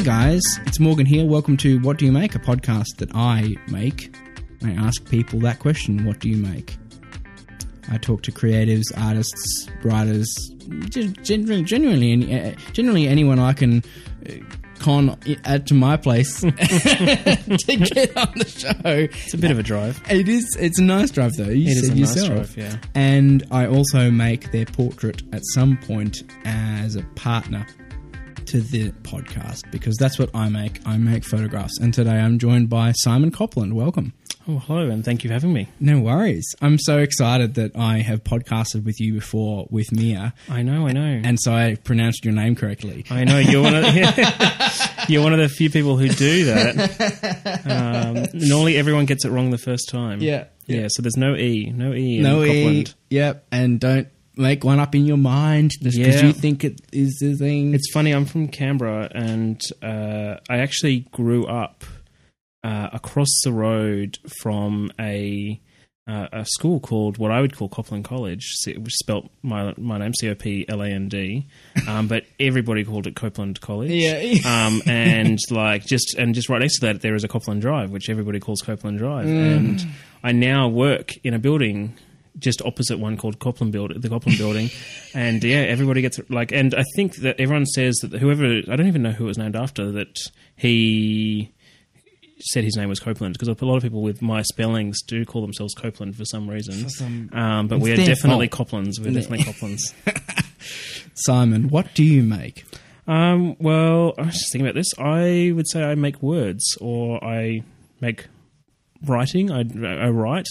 Hey guys, it's Morgan here. Welcome to What Do You Make, a podcast that I make. I ask people that question What do you make? I talk to creatives, artists, writers, gen- generally, genuinely, uh, generally anyone I can uh, con add to my place to get on the show. It's a bit of a drive. It is. It's a nice drive, though. You It is said a nice yourself. drive, yeah. And I also make their portrait at some point as a partner to the podcast because that's what I make. I make photographs. And today I'm joined by Simon Copland. Welcome. Oh, hello, and thank you for having me. No worries. I'm so excited that I have podcasted with you before with Mia, I know, I know. and so I pronounced your name correctly. I know you're one of you're one of the few people who do that. Um, normally, everyone gets it wrong the first time. Yeah. yeah. So there's no e, no e, in No E. Copland. Yep. And don't make one up in your mind just because Yeah. you think it is the thing. It's funny. I'm from Canberra, and uh, I actually grew up uh, across the road from a. Uh, a school called what I would call Copland College, which spelt my my name C O P L A N D, um, but everybody called it Copeland College. Yeah. um, and like just and just right next to that there is a Copland Drive, which everybody calls Copeland Drive. Mm. And I now work in a building just opposite one called Copland Build, the Copland Building, and yeah, everybody gets like. And I think that everyone says that whoever I don't even know who it was named after that he said his name was Copeland because a lot of people with my spellings do call themselves Copeland for some reason. some- um, but we are definitely fault. Coplands. We're definitely Coplands. Simon, what do you make? Um, well, I was just thinking about this. I would say I make words or I make writing. I, I write.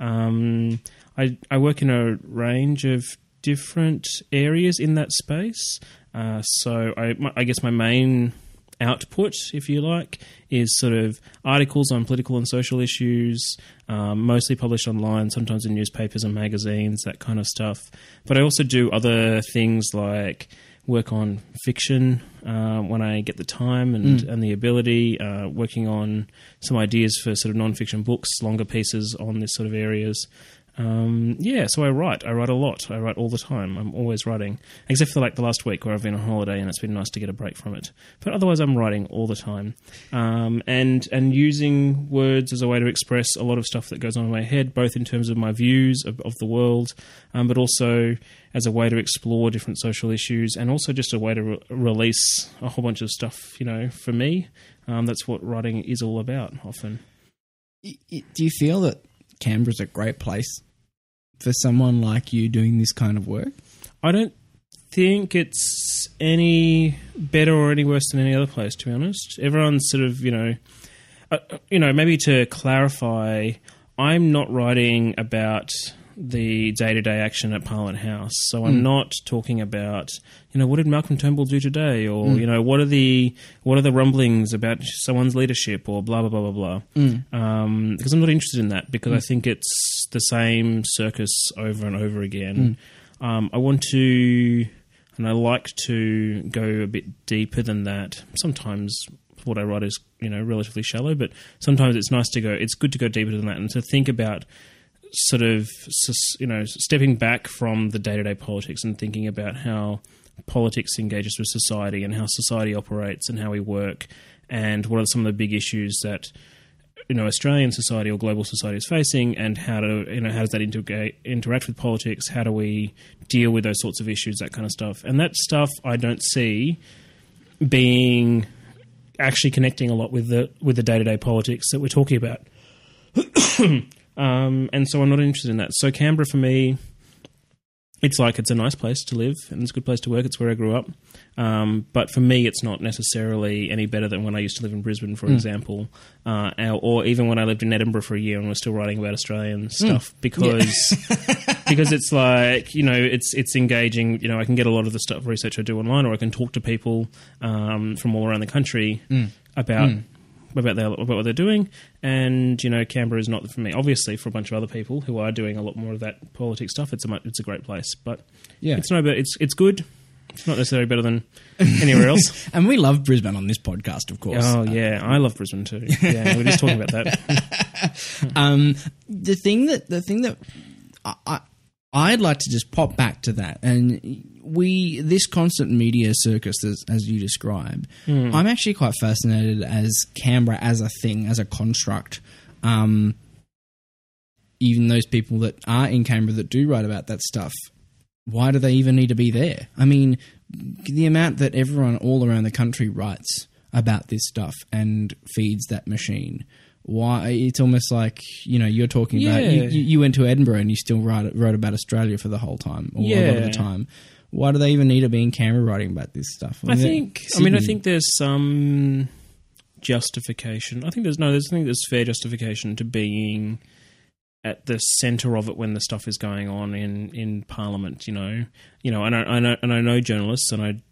Um, I, I work in a range of different areas in that space. Uh, so I, my, I guess my main output, if you like, is sort of articles on political and social issues, um, mostly published online, sometimes in newspapers and magazines, that kind of stuff. But I also do other things like work on fiction uh, when I get the time and, and the ability, uh, working on some ideas for sort of non-fiction books, longer pieces on this sort of areas. Um, yeah, so I write. I write a lot. I write all the time. I'm always writing, except for like the last week where I've been on holiday and it's been nice to get a break from it. But otherwise, I'm writing all the time, um, and and using words as a way to express a lot of stuff that goes on in my head, both in terms of my views of, of the world, um, but also as a way to explore different social issues, and also just a way to re- release a whole bunch of stuff. You know, for me, um, that's what writing is all about. Often. Do you feel that Canberra's a great place for someone like you doing this kind of work? I don't think it's any better or any worse than any other place. To be honest, everyone's sort of you know, uh, uh, you know, maybe to clarify, I'm not writing about the day-to-day action at Parliament House. So I'm hmm. not talking about, you know, what did Malcolm Turnbull do today, or hmm. you know, what are the what are the rumblings about someone's leadership, or blah blah blah blah blah. Hmm. Um, because I'm not interested in that because I think it's the same circus over and over again. Um, I want to, and I like to go a bit deeper than that. Sometimes what I write is, you know, relatively shallow, but sometimes it's nice to go. It's good to go deeper than that and to think about sort of you know stepping back from the day-to-day politics and thinking about how politics engages with society and how society operates and how we work and what are some of the big issues that you know Australian society or global society is facing and how to you know how does that integrate interact with politics? How do we deal with those sorts of issues that kind of stuff? And that stuff I don't see being actually connecting a lot with the with the day-to-day politics that we're talking about um, and so I'm not interested in that. So Canberra for me, it's like it's a nice place to live and it's a good place to work. It's where I grew up, um, but for me, it's not necessarily any better than when I used to live in Brisbane, for example, uh, or- even when I lived in Edinburgh for a year and was still writing about Australian stuff because because it's like you know it's it's engaging. You know, I can get a lot of the stuff research I do online, or I can talk to people um, from all around the country about about, their, about what they're doing. And you know, Canberra is not for me. Obviously, for a bunch of other people who are doing a lot more of that politics stuff, it's a mu- it's a great place. But Yeah. it's no, but it's it's good. It's not necessarily better than anywhere else. And we love Brisbane on this podcast, of course. oh yeah, I love Brisbane too. Yeah, we're just talking about that. Um, the thing that the thing that I, I I'd like to just pop back to that, and we this constant media circus, as, as you describe. I'm actually quite fascinated as Canberra as a thing, as a construct. Um, even those people that are in Canberra that do write about that stuff, why do they even need to be there? I mean, the amount that everyone all around the country writes about this stuff and feeds that machine. Why it's almost like you know you're talking about you, you, went to Edinburgh and you still write, wrote about Australia for the whole time or a lot of the time. Why do they even need to be in Canberra writing about this stuff? I think. I mean, I think there's some justification. I think there's no. There's I think there's fair justification to being at the centre of it when the stuff is going on in in Parliament. You know, you know, and I, I know and I know journalists, and I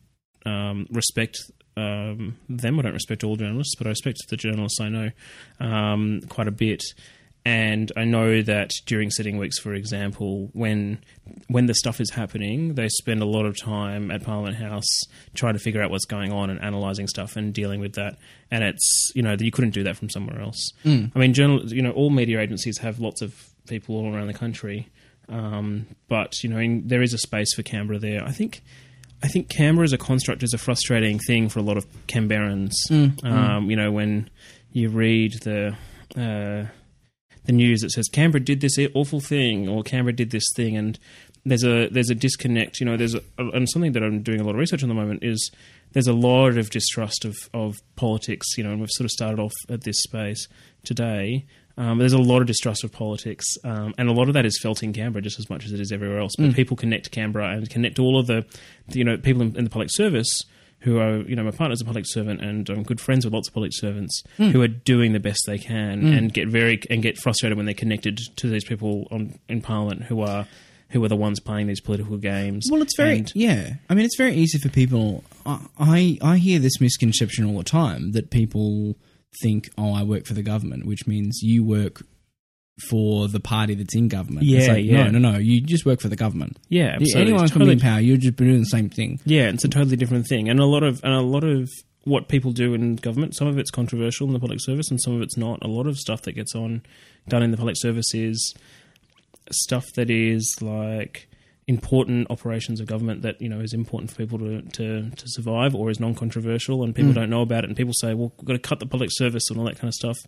um, respect um, them. I don't respect all journalists, but I respect the journalists I know um, quite a bit. And I know that during sitting weeks, for example, when when the stuff is happening, they spend a lot of time at Parliament House trying to figure out what's going on and analysing stuff and dealing with that. And it's you know you couldn't do that from somewhere else. I mean, journal, you know, all media agencies have lots of people all around the country, um, but you know, in, there is a space for Canberra there. I think. I think Canberra as a construct is a frustrating thing for a lot of Canberrans. Um, you know, when you read the uh, the news that says Canberra did this awful thing or Canberra did this thing, and there's a there's a disconnect. You know, there's a, and something that I'm doing a lot of research on the moment is there's a lot of distrust of of politics. You know, and we've sort of started off at this space today. Um, there's a lot of distrust of politics, um, and a lot of that is felt in Canberra just as much as it is everywhere else. But people connect to Canberra and connect to all of the, you know, people in, in the public service who are, you know, my partner's a public servant, and I'm good friends with lots of public servants who are doing the best they can, and get very and get frustrated when they're connected to these people on in Parliament who are who are the ones playing these political games. Well, it's very And- yeah. I mean, it's very easy for people. I, I I hear this misconception all the time that people think, "Oh, I work for the government," which means you work for the party that's in government. Yeah, like, yeah. no, no, no. You just work for the government. yeah, absolutely. Anyone It's can be in power. You're just doing the same thing. Yeah, it's a totally different thing, and a lot of and a lot of what people do in government. Some of it's controversial in the public service, and some of it's not. A lot of stuff that gets on done in the public service is stuff that is like important operations of government that you know is important for people to to, to survive or is non-controversial and people don't know about it and people say well we've got to cut the public service and all that kind of stuff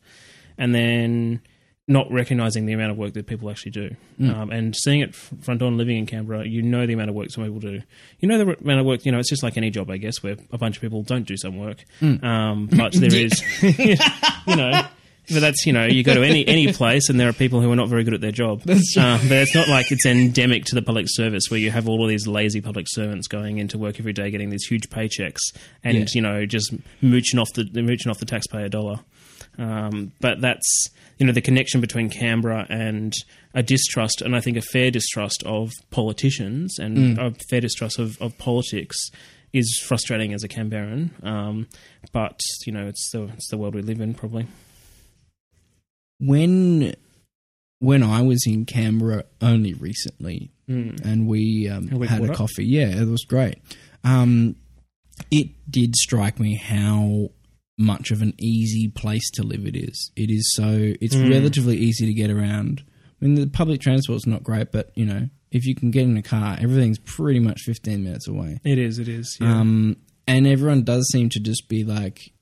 and then not recognizing the amount of work that people actually do. Um, and seeing it front on living in Canberra you know the amount of work some people do. You know the amount of work you know it's just like any job I guess where a bunch of people don't do some work. Um, but there is you know but that's you know you go to any any place and there are people who are not very good at their job. That's Uh, but it's not like it's endemic to the public service where you have all of these lazy public servants going into work every day getting these huge paychecks and Yeah. you know just mooching off the mooching off the taxpayer dollar. Um, but that's you know the connection between Canberra and a distrust, and I think a fair distrust of politicians and a fair distrust of, of politics is frustrating as a Canberran. Um, but you know it's the it's the world we live in probably. When when I was in Canberra only recently, Mm. and we, um, had a coffee. Yeah, it was great. Um, it did strike me how much of an easy place to live it is. It is so it's Mm. relatively easy to get around. I mean, the public transport's not great, but you know, if you can get in a car, everything's pretty much fifteen minutes away. It is. It is. Yeah. Um, and everyone does seem to just be like,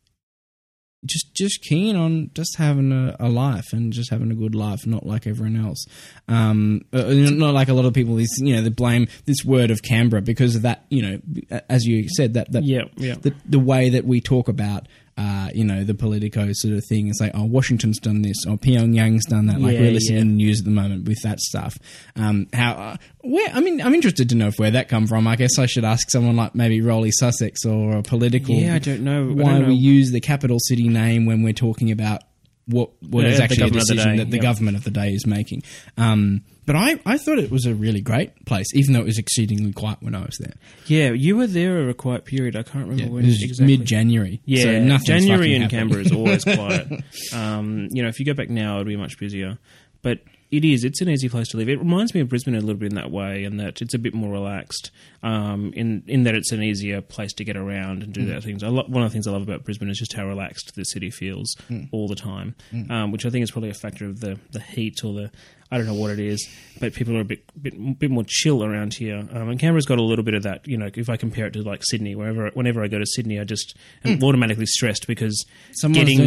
just just keen on just having a, a life and just having a good life, not like everyone else. Um, uh, not like a lot of people. Is you know they blame this word of Canberra because of that. You know, as you said that that yeah. Yeah. the, the way that we talk about, uh, you know, the Politico sort of thing. It's like, oh, Washington's done this, or Pyongyang's done that. Like Yeah, we're listening yeah. to the news at the moment with that stuff. Um, how, uh, where? I mean, I'm interested to know if where that come from. I guess I should ask someone like maybe Roly Sussex or a political. Yeah, I don't know. Why don't know. we use the capital city name when we're talking about what what Yeah, is the actually a the decision day, that the yep. government of the day is making. Um, but I, I thought it was a really great place, even though it was exceedingly quiet when I was there. Yeah, you were there over a quiet period. I can't remember Yeah, when it was exactly. mid January. Yeah, so January in happened. Canberra is always quiet. um, you know, if you go back now, it'd be much busier. But it is. It's an easy place to live. It reminds me of Brisbane a little bit in that way, and that it's a bit more relaxed. Um, in in that it's an easier place to get around and do that things. Lo- one of the things I love about Brisbane is just how relaxed the city feels all the time, um, which I think is probably a factor of the the heat or the I don't know what it is, but people are a bit bit, bit more chill around here. Um, and Canberra's got a little bit of that. You know, if I compare it to like Sydney, wherever whenever I go to Sydney, I just am automatically stressed because Someone's getting.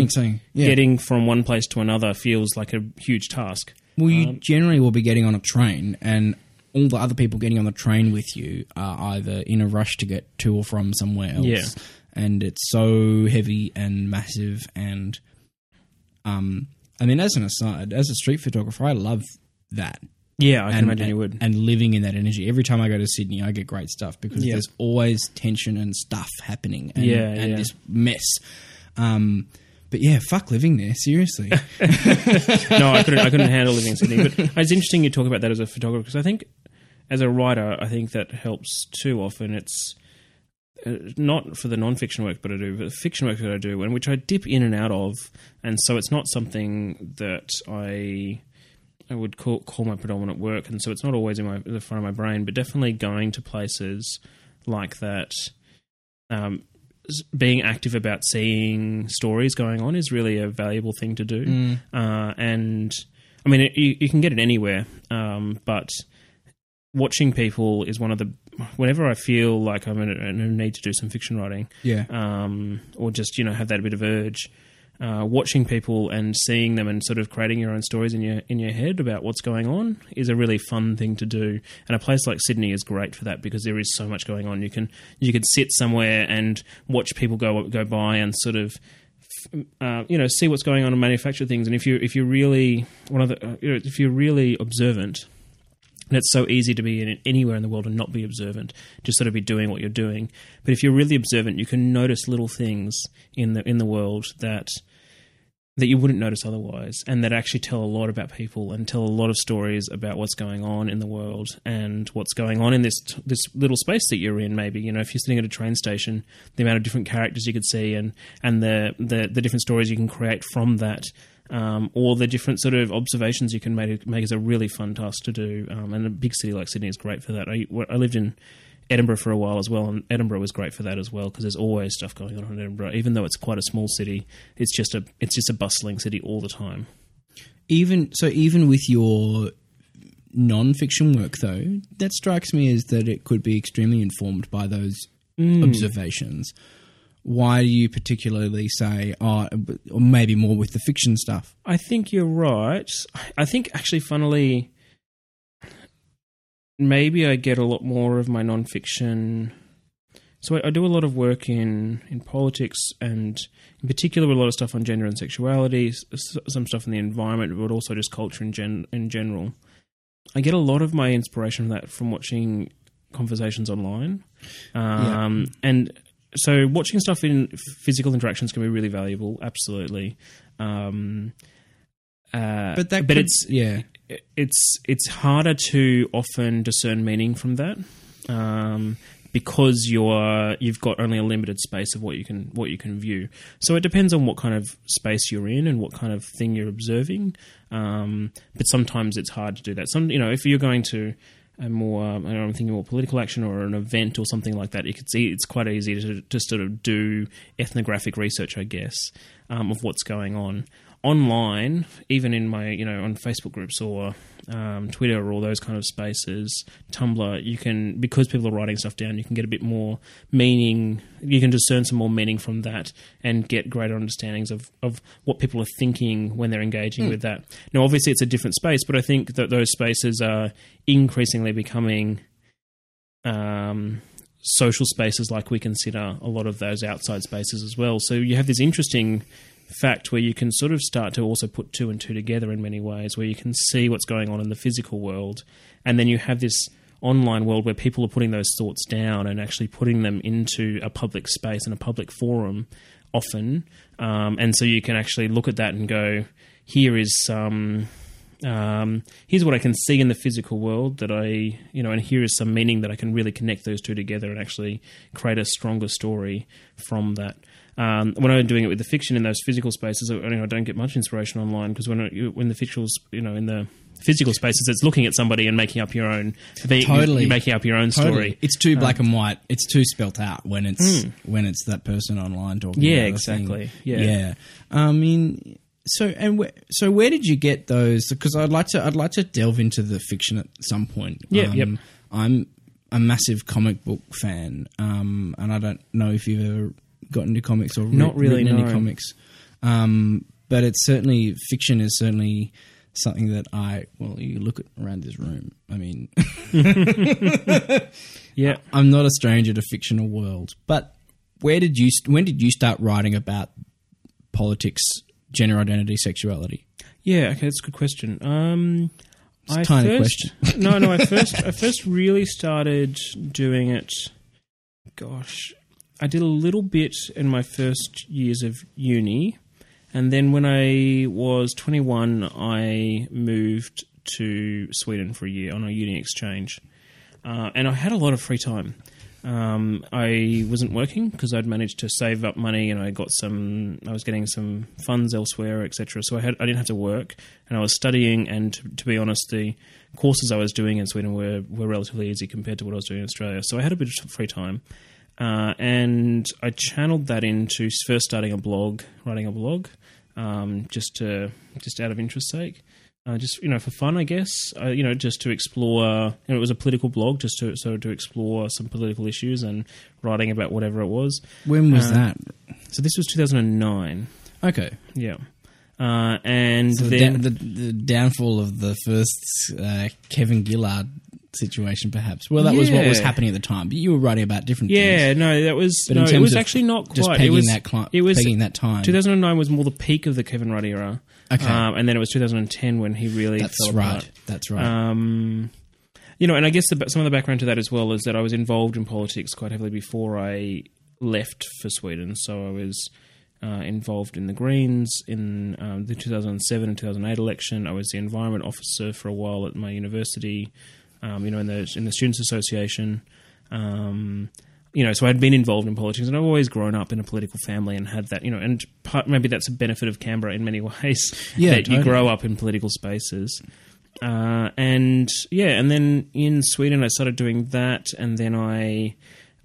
Yeah. getting from one place to another feels like a huge task. Well, you Um, generally will be getting on a train, and all the other people getting on the train with you are either in a rush to get to or from somewhere else. Yeah. And it's so heavy and massive. And, um, I mean, as an aside, as a street photographer, I love that. Yeah, I can and, imagine and, you would. And living in that energy. Every time I go to Sydney, I get great stuff because Yeah. there's always tension and stuff happening. And, Yeah, and yeah. this mess. Um, but yeah, fuck living there. Seriously. no, I couldn't. I couldn't handle living in Sydney. But it's interesting you talk about that as a photographer because I think, as a writer, I think that helps too. Often it's uh, not for the non-fiction work, but I do, but the fiction work that I do, and which I dip in and out of, and so it's not something that I. I would call, call my predominant work, and so it's not always in my the front of my brain, but definitely going to places like that, um, being active about seeing stories going on is really a valuable thing to do. Uh, and I mean, it, you, you can get it anywhere, um, but watching people is one of the. Whenever I feel like I'm in a, in a need to do some fiction writing, yeah. um, or just you know have that bit of urge. Uh, watching people and seeing them and sort of creating your own stories in your in your head about what's going on is a really fun thing to do. And a place like Sydney is great for that because there is so much going on. You can you can sit somewhere and watch people go go by and sort of uh, you know see what's going on and manufacture things. And if you if you're really one of the uh, if you're really observant, and it's so easy to be in anywhere in the world and not be observant, just sort of be doing what you're doing. But if you're really observant, you can notice little things in the in the world that that you wouldn't notice otherwise, and that actually tell a lot about people and tell a lot of stories about what's going on in the world and what's going on in this this little space that you're in. Maybe you know if you're sitting at a train station, the amount of different characters you could see and and the the, the different stories you can create from that um, or the different sort of observations you can make, make is a really fun task to do. Um, and a big city like Sydney is great for that. I, I lived in Edinburgh for a while as well, and Edinburgh was great for that as well because there's always stuff going on in Edinburgh. Even though it's quite a small city, it's just a it's just a bustling city all the time. even so even with your non-fiction work though that strikes me as that it could be extremely informed by those observations why do you particularly say oh or maybe more with the fiction stuff I think you're right. I think actually, funnily, maybe I get a lot more of my nonfiction. So I, I do a lot of work in in politics and, in particular, a lot of stuff on gender and sexuality, some stuff in the environment, but also just culture in gen in general. I get a lot of my inspiration from that from watching conversations online, um, and so watching stuff in physical interactions can be really valuable. Absolutely. Um, uh, but that but could- it's yeah it's it's harder to often discern meaning from that um, because you're you've got only a limited space of what you can what you can view. So it depends on what kind of space you're in and what kind of thing you're observing. Um, but sometimes it's hard to do that. Some you know if you're going to a more um, I I'm thinking more political action or an event or something like that. See it's quite easy to to sort of do ethnographic research, I guess, um, of what's going on online. Even in my you know on Facebook groups or um, Twitter or all those kind of spaces, Tumblr, you can because people are writing stuff down, you can get a bit more meaning. You can discern some more meaning from that and get greater understandings of of what people are thinking when they're engaging with that. Now, obviously, it's a different space, but I think that those spaces are increasingly becoming um, social spaces like we consider a lot of those outside spaces as well. So you have this interesting fact where you can sort of start to also put two and two together in many ways, where you can see what's going on in the physical world, and then you have this online world where people are putting those thoughts down and actually putting them into a public space and a public forum often. Um, and so you can actually look at that and go, here is some. Um, here's what I can see in the physical world that I, you know, and here is some meaning that I can really connect those two together and actually create a stronger story from that. Um, when I'm doing it with the fiction in those physical spaces, I, I don't get much inspiration online because when I, when the fictionals, you know, in the physical spaces, it's looking at somebody and making up your own. Being, Totally. you're making up your own Totally. story. It's too black and white. It's too spelt out when it's when it's that person online talking. Yeah, about a thing. exactly. Yeah. yeah. I mean, so and wh- so where did you get those? Because I'd like to I'd like to delve into the fiction at some point. Yeah, Um, yep. I'm a massive comic book fan, um, and I don't know if you've ever got into comics or Not really, written any comics. Um, but it's certainly fiction is certainly something that I well you look at around this room. I mean. Yeah. I'm not a stranger to fictional worlds, but where did you when did you start writing about politics, gender identity, sexuality? Yeah, okay, that's a good question. Um, It's tiny first, no, no, I first, I first really started doing it. Gosh, I did a little bit in my first years of uni, and then when I was 21, I moved to Sweden for a year on a uni exchange, uh, and I had a lot of free time. Um, I wasn't working because I'd managed to save up money and I got some. I was getting some funds elsewhere, etc. So I had I didn't have to work, and I was studying. And to, to be honest, the courses I was doing in Sweden were were relatively easy compared to what I was doing in Australia. So I had a bit of free time, uh, and I channeled that into first starting a blog, writing a blog, um, just to just out of interest sake. Uh, just you know, for fun, I guess. Uh, you know, just to explore. Know, it was a political blog, just to so to explore some political issues and writing about whatever it was. When was Uh, that? So this was 2009. Okay, Yeah, uh, and so the, then da- the, the downfall of the first uh, Kevin Gillard situation, perhaps. Well, that was what was Yeah. happening at the time, but you were writing about different things. yeah, no, that was But in no, it terms was of actually not Just quite. pegging it was that cli- it was pegging that time. 2009 was more the peak of the Kevin Rudd era. Okay. um, and then it was 2010 when he really That's fell right. apart. That's right. Um, you know, and I guess the, some of the background to that as well is that I was involved in politics quite heavily before I left for Sweden. So I was uh, involved in the Greens in um, the 2007 and 2008 election. I was the environment officer for a while at my university. Um, you know, in the in the Students Association. Um, you know, so I'd been involved in politics, and I've always grown up in a political family and had that. You know, and part, maybe that's a benefit of Canberra in many ways. Yeah, that you grow up in political spaces. Uh, and yeah, and then in Sweden, I started doing that, and then I,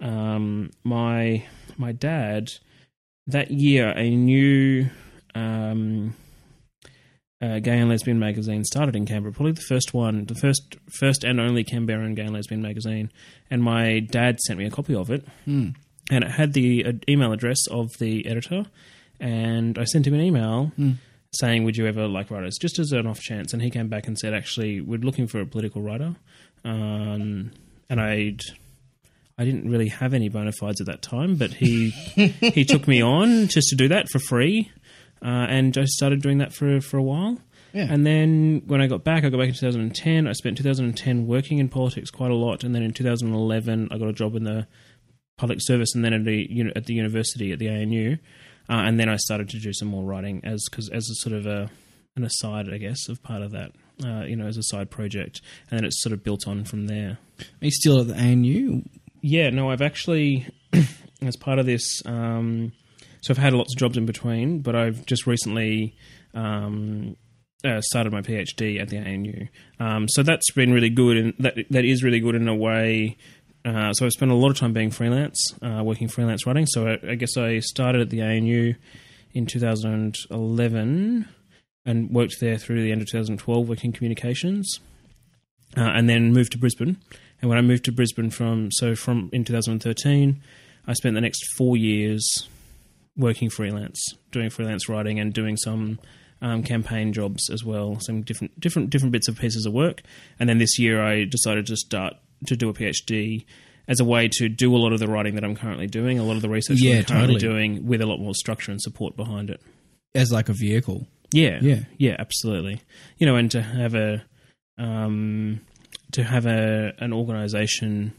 um, my my dad, that year, a new um, uh, gay and lesbian magazine started in Canberra. Probably the first one, the first first and only Canberran gay and lesbian magazine. And my dad sent me a copy of it, Hmm. and it had the uh, email address of the editor. And I sent him an email Hmm. saying, "Would you ever like writers?" Just as an off chance, and he came back and said, "Actually, we're looking for a political writer." Um, and I'd I didn't really have any bona fides at that time, but he he took me on just to do that for free, uh, and I started doing that for for a while. Yeah. And then when I got back, I got back in 2010. I spent 2010 working in politics quite a lot, and then in 2011, I got a job in the public service, and then at the uni- at the university at the ANU, uh, and then I started to do some more writing as cause, as a sort of a an aside, I guess, of part of that, uh, you know, as a side project, and then it's sort of built on from there. Are you still at the ANU? Yeah, no, I've actually, as part of this, um, so I've had lots of jobs in between, but I've just recently um, uh, started my PhD at the ANU. Um, so that's been really good, and that that is really good in a way. Uh, so I've spent a lot of time being freelance, uh, working freelance writing. So I, I guess I started at the ANU in 2011 and worked there through the end of 2012 working communications, uh, and then moved to Brisbane. And when I moved to Brisbane from so from in 2013, I spent the next four years working freelance, doing freelance writing, and doing some um, campaign jobs as well, some different different different bits of pieces of work. And then this year, I decided to start to do a PhD as a way to do a lot of the writing that I'm currently doing, a lot of the research that I'm currently totally. doing, with a lot more structure and support behind it. As like a vehicle. Yeah, Yeah. yeah, absolutely. You know, and to have a um, to have a an organisation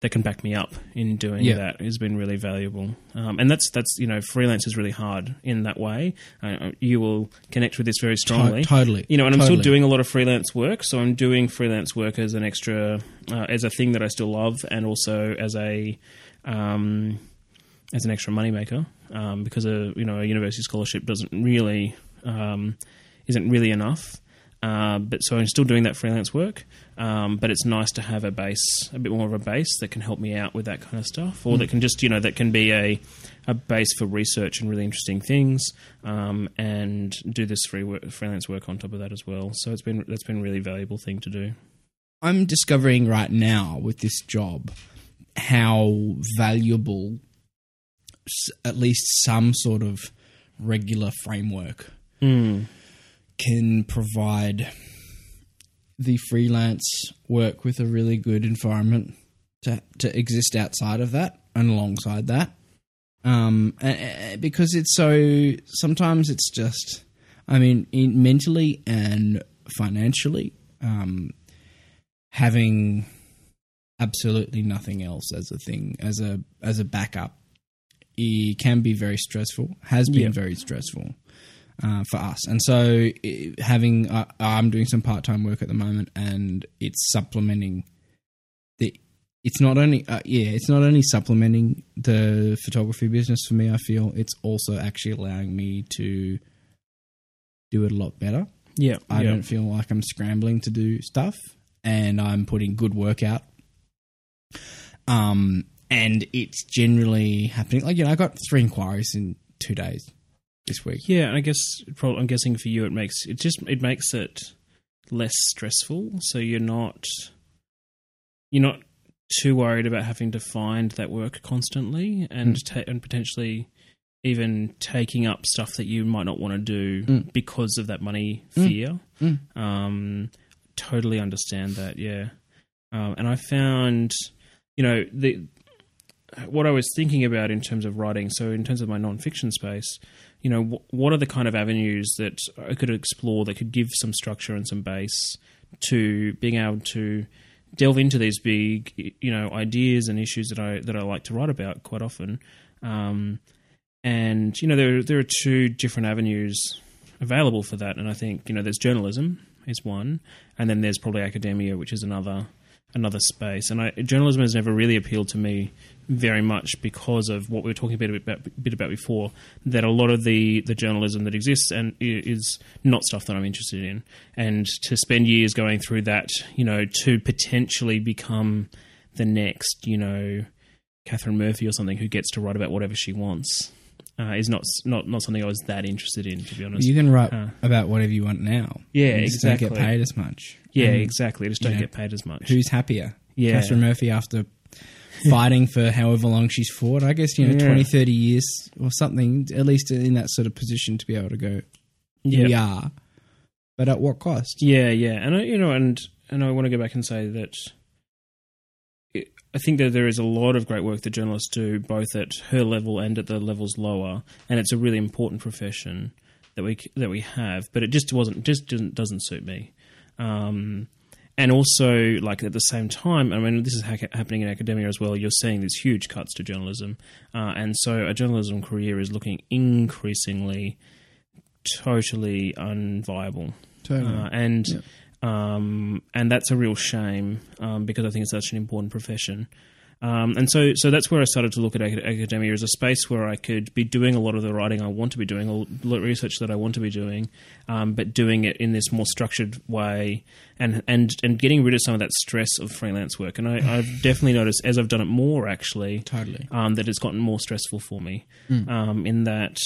that can back me up in doing Yeah. that has been really valuable. Um, and that's that's you know, freelance is really hard in that way. Uh, you will connect with this very strongly. To- totally. You know, and I'm still doing a lot of freelance work. So I'm doing freelance work as an extra, uh, as a thing that I still love, and also as a, um, as an extra moneymaker. um, because a you know a university scholarship doesn't really um, isn't really enough. Uh, but so I'm still doing that freelance work. Um, but it's nice to have a base, a bit more of a base that can help me out with that kind of stuff, or that can just you know that can be a a base for research and really interesting things, um, and do this free work, freelance work on top of that as well. So it's been that's been a really valuable thing to do. I'm discovering right now with this job how valuable at least some sort of regular framework Mm. Can provide the freelance work with a really good environment to to exist outside of that and alongside that. Um, because it's so sometimes it's just, I mean, in, mentally and financially, um, having absolutely nothing else as a thing as a as a backup, it can be very stressful. Has been Yeah. very stressful uh, for us. And so, having uh, I'm doing some part time work at the moment, and it's supplementing the. It's not only uh, yeah, it's not only supplementing the photography business for me. I feel it's also actually allowing me to do it a lot better. Yeah, I yeah. don't feel like I'm scrambling to do stuff, and I'm putting good work out. Um, and it's generally happening. Like you know, I got three inquiries in two days this week. Yeah, and I guess I'm guessing for you it makes it just it makes it less stressful. So you're not you're not too worried about having to find that work constantly and Mm. ta- and potentially even taking up stuff that you might not want to do Mm. because of that money Mm. fear. Mm. Um, totally understand that. Yeah, um, and I found you know the what I was thinking about in terms of writing. So in terms of my nonfiction space, you know, wh- what are the kind of avenues that I could explore that could give some structure and some base to being able to delve into these big, you know, ideas and issues that I that I like to write about quite often. Um, and you know, there there are two different avenues available for that, and I think you know, there's journalism is one, and then there's probably academia, which is another another space. And I, journalism has never really appealed to me very much because of what we were talking a bit about, bit about before. That a lot of the, the journalism that exists and is not stuff that I'm interested in, and to spend years going through that, you know, to potentially become the next, you know, Katharine Murphy or something who gets to write about whatever she wants. Uh, is not not not something I was that interested in, to be honest. You can write Uh, about whatever you want now. Yeah, You just Don't exactly. get paid as much. yeah, And exactly. I just don't yeah. get paid as much. Who's happier? yeah, Katharine Murphy after fighting for however long she's fought. I guess, you know, Yeah. twenty, thirty 20, 30 years or something, at least in that sort of position to be able to go, yeah. we are. But at what cost? Yeah, yeah, and I, you know, and and I want to go back and say that I think that there is a lot of great work that journalists do, both at her level and at the levels lower, and it's a really important profession that we that we have. But it just wasn't just doesn't, doesn't suit me. Um, and also, like at the same time, I mean, this is ha- happening in academia as well. You're seeing these huge cuts to journalism, uh, and so a journalism career is looking increasingly totally unviable. Totally. Uh, and Yep. Um, and that's a real shame um, because I think it's such an important profession. Um, and so, so that's where I started to look at academia as a space where I could be doing a lot of the writing I want to be doing, lot research that I want to be doing, um, but doing it in this more structured way, and and and getting rid of some of that stress of freelance work. And I, I've definitely noticed as I've done it more, actually, totally. um, that it's gotten more stressful for me. Mm. Um, in that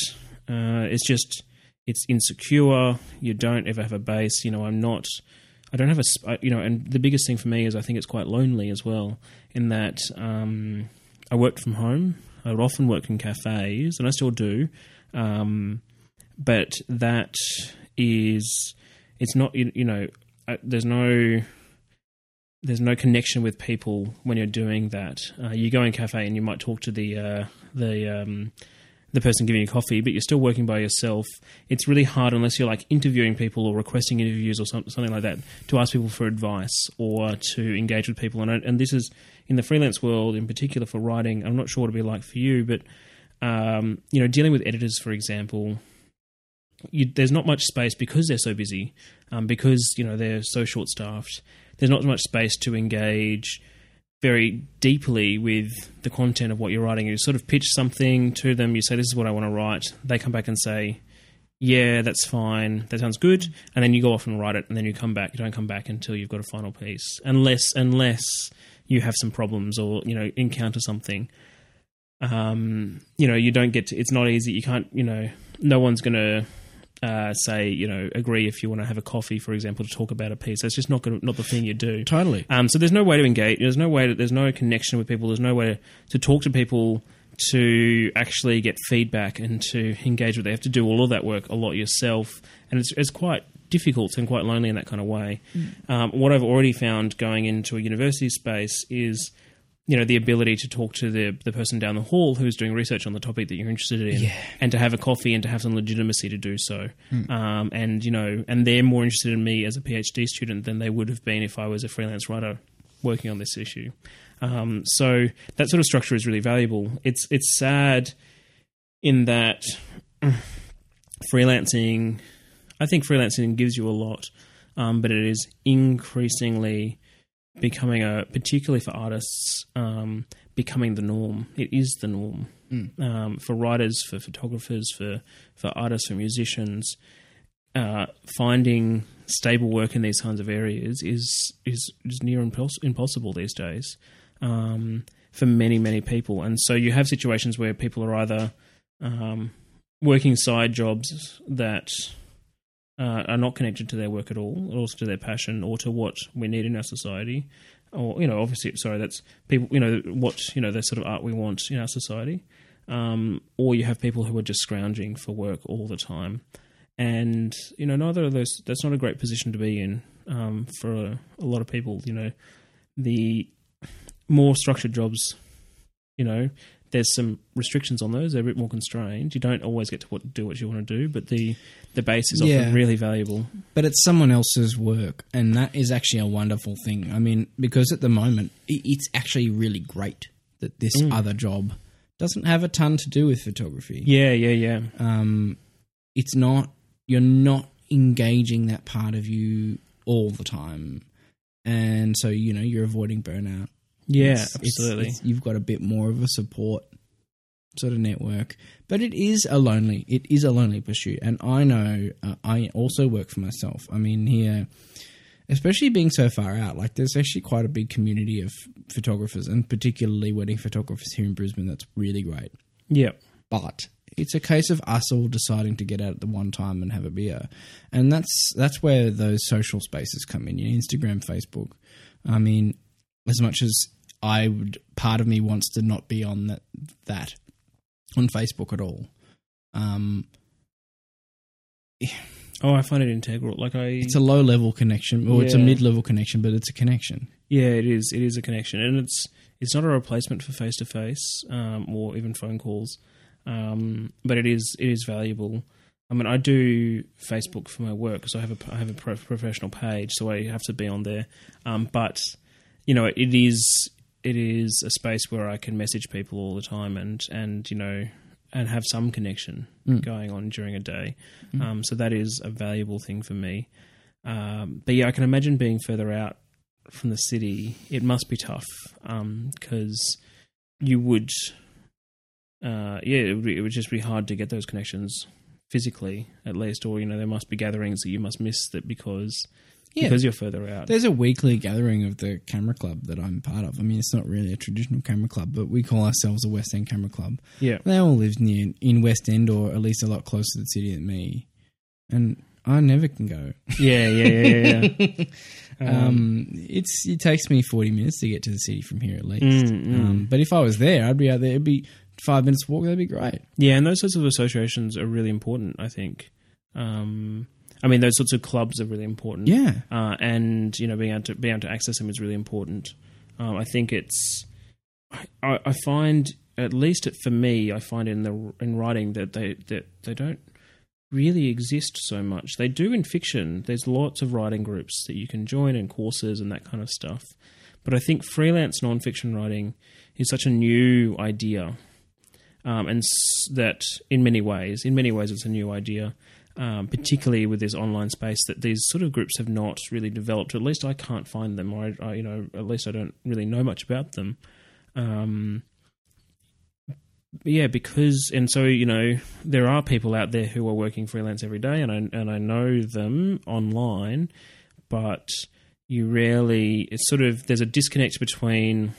uh, it's just it's insecure. You don't ever have a base. You know, I'm not. I don't have a. You know, and the biggest thing for me is I think it's quite lonely as well. In that um, I worked from home. I would often work in cafes, and I still do. Um, but that is, it's not. You, know, there's no there's no connection with people when you're doing that. Uh, you go in cafe and you might talk to the uh, the um, the person giving you coffee, but you're still working by yourself. It's really hard unless you're like interviewing people or requesting interviews or some, something like that to ask people for advice or to engage with people. And and this is in the freelance world in particular for writing. I'm not sure what it'd be like for you, but um, you know, dealing with editors, for example. You, there's not much space because they're so busy, um, because you know they're so short staffed. There's not much space to engage very deeply with the content of what you're writing. You sort of pitch something to them. You say, "This is what I want to write." They come back and say, "Yeah, that's fine. That sounds good." And then you go off and write it, and then you come back. You don't come back until you've got a final piece, unless unless you have some problems or you know encounter something. Um, you know, you don't get to. It's not easy. You can't. You know, no one's going to uh, say, you know, agree if you want to have a coffee, for example, to talk about a piece. That's just not gonna, not the thing you do. Totally. Um, so there's no way to engage. There's no way. To, there's no connection with people. There's no way to, to talk to people to actually get feedback and to engage with. They have to do all of that work a lot yourself, and it's it's quite difficult and quite lonely in that kind of way. Um, what I've already found going into a university space is you know the ability to talk to the the person down the hall who's doing research on the topic that you're interested in, Yeah. and to have a coffee and to have some legitimacy to do so. Um, and you know, and they're more interested in me as a PhD student than they would have been if I was a freelance writer working on this issue. Um, so that sort of structure is really valuable. It's it's sad in that freelancing. I think freelancing gives you a lot, um, but it is increasingly becoming a, particularly for artists, um, becoming the norm. It is the norm um, for writers, for photographers, for for artists, for musicians. Uh, finding stable work in these kinds of areas is is, is near impos- impossible these days um, for many many people, and so you have situations where people are either um, working side jobs that uh, are not connected to their work at all, or to their passion, or to what we need in our society, or you know, obviously, sorry, that's people, you know, what you know, the sort of art we want in our society, um, or you have people who are just scrounging for work all the time, and you know, neither of those. That's not a great position to be in um, for a, a lot of people. You know, the more structured jobs, you know, there's some restrictions on those. They're a bit more constrained. You don't always get to what, do what you want to do, but the the base is Yeah. often really valuable. but it's someone else's work, and that is actually a wonderful thing. I mean, because at the moment, it's actually really great that this Mm. other job doesn't have a ton to do with photography. Yeah, yeah, yeah. Um, it's not you're not engaging that part of you all the time, and so you know you're avoiding burnout. Yeah, It's- it's- absolutely. it's- you've got a bit more of a support sort of network, but it is a lonely. It is a lonely pursuit, and I know uh, I also work for myself. I mean, here, especially being so far out, like there's actually quite a big community of photographers, and particularly wedding photographers here in Brisbane. That's really great, yeah. but. It's a case of us all deciding to get out at the one time and have a beer, and that's that's where those social spaces come in. You know, Instagram, Facebook. I mean, as much as I would, part of me wants to not be on that that on Facebook at all. Um, Oh, I find it integral. Like I, it's a low level connection, or it's a mid level connection, but it's a connection. yeah, it is. It is a connection, and it's it's not a replacement for face to face or even phone calls, um, but it is it is valuable. I mean, I do Facebook for my work, so I have a I have a pro- professional page, so I have to be on there. Um, but you know, it is it is a space where I can message people all the time, and and you know, and have some connection going on during a day. Um, so that is a valuable thing for me. Um, but yeah, I can imagine being further out from the city. It must be tough because you would, uh, yeah, it would, be, it would just be hard to get those connections physically, at least, or you know, there must be gatherings that you must miss that because Yeah. because you're further out. There's a weekly gathering of the camera club that I'm part of. I mean, it's not really a traditional camera club, but we call ourselves a West End Camera Club. Yeah, They all live near in West End, or at least a lot closer to the city than me, and I never can go. yeah, yeah, yeah, yeah. yeah. Um, it's it takes me forty minutes to get to the city from here at least. Mm, mm. Um, but if I was there, I'd be out there. It'd be five minutes walk. That'd be great. Yeah, and those sorts of associations are really important. I think. Um, I mean, those sorts of clubs are really important. Yeah, uh, and you know, being able to being able to access them is really important. Um, I think it's. I, I find, at least for me, I find in the in writing that they that they don't really exist so much. They do in fiction. There's lots of writing groups that you can join and courses and that kind of stuff. But I think freelance nonfiction writing is such a new idea, um, and s- that in many ways, in many ways, it's a new idea. Um, particularly with this online space, that these sort of groups have not really developed. At least I can't find them, or I, I you know, at least I don't really know much about them. Um, yeah, because and so you know there are people out there who are working freelance every day, and I and I know them online, but you rarely. It's sort of there's a disconnect between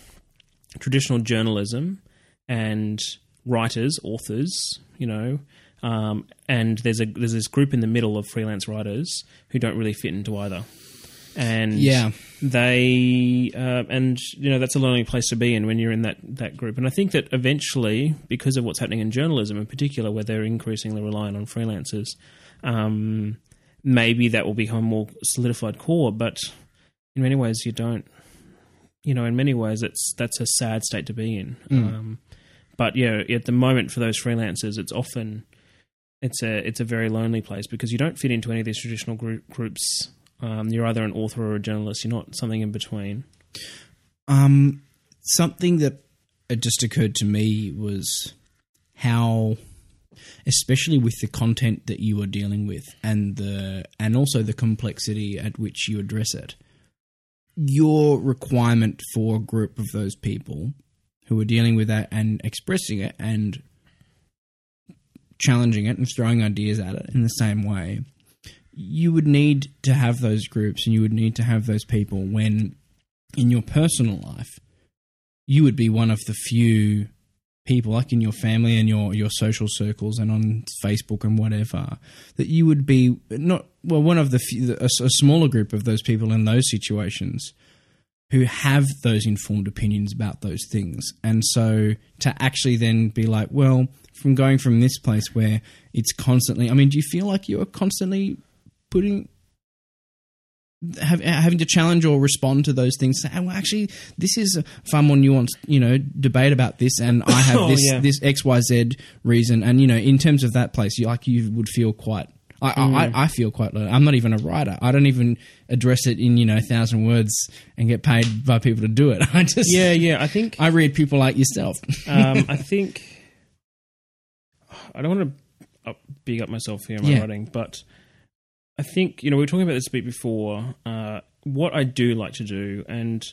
traditional journalism and writers, authors, you know, um, and there's a there's this group in the middle of freelance writers who don't really fit into either. And Yeah. they uh, and you know that's a lonely place to be in when you're in that that group. And I think that eventually, because of what's happening in journalism in particular, where they're increasingly relying on freelancers, um, maybe that will become a more solidified core. But in many ways, you don't. You know, in many ways, it's that's a sad state to be in. Um, but yeah, at the moment for those freelancers, it's often it's a it's a very lonely place because you don't fit into any of these traditional group, groups. Um, you're either an author or a journalist. You're not something in between. Um, something that it just occurred to me was how, especially with the content that you are dealing with, and the and also the complexity at which you address it, your requirement for a group of those people who are dealing with that and expressing it and challenging it and throwing ideas at it in the same way you would need to have those groups and you would need to have those people when in your personal life you would be one of the few people like in your family and your your social circles and on Facebook and whatever that you would be not well one of the few, a, a smaller group of those people in those situations who have those informed opinions about those things. And so to actually then be like well from going from this place where it's constantly i mean do you feel like you're constantly putting have, having to challenge or respond to those things. Say, well, actually, this is a far more nuanced, you know, debate about this, and I have Oh, this yeah. this X Y Z reason, and you know, in terms of that place, you like you would feel quite. I, Mm. I, I feel quite. low. I'm not even a writer. I don't even address it in you know a thousand words and get paid by people to do it. I just Yeah, yeah. I think I read people like yourself. um, I think I don't want to up, big up myself here in my Yeah. writing, but I think you know we were talking about this a bit before. Uh, what I do like to do, and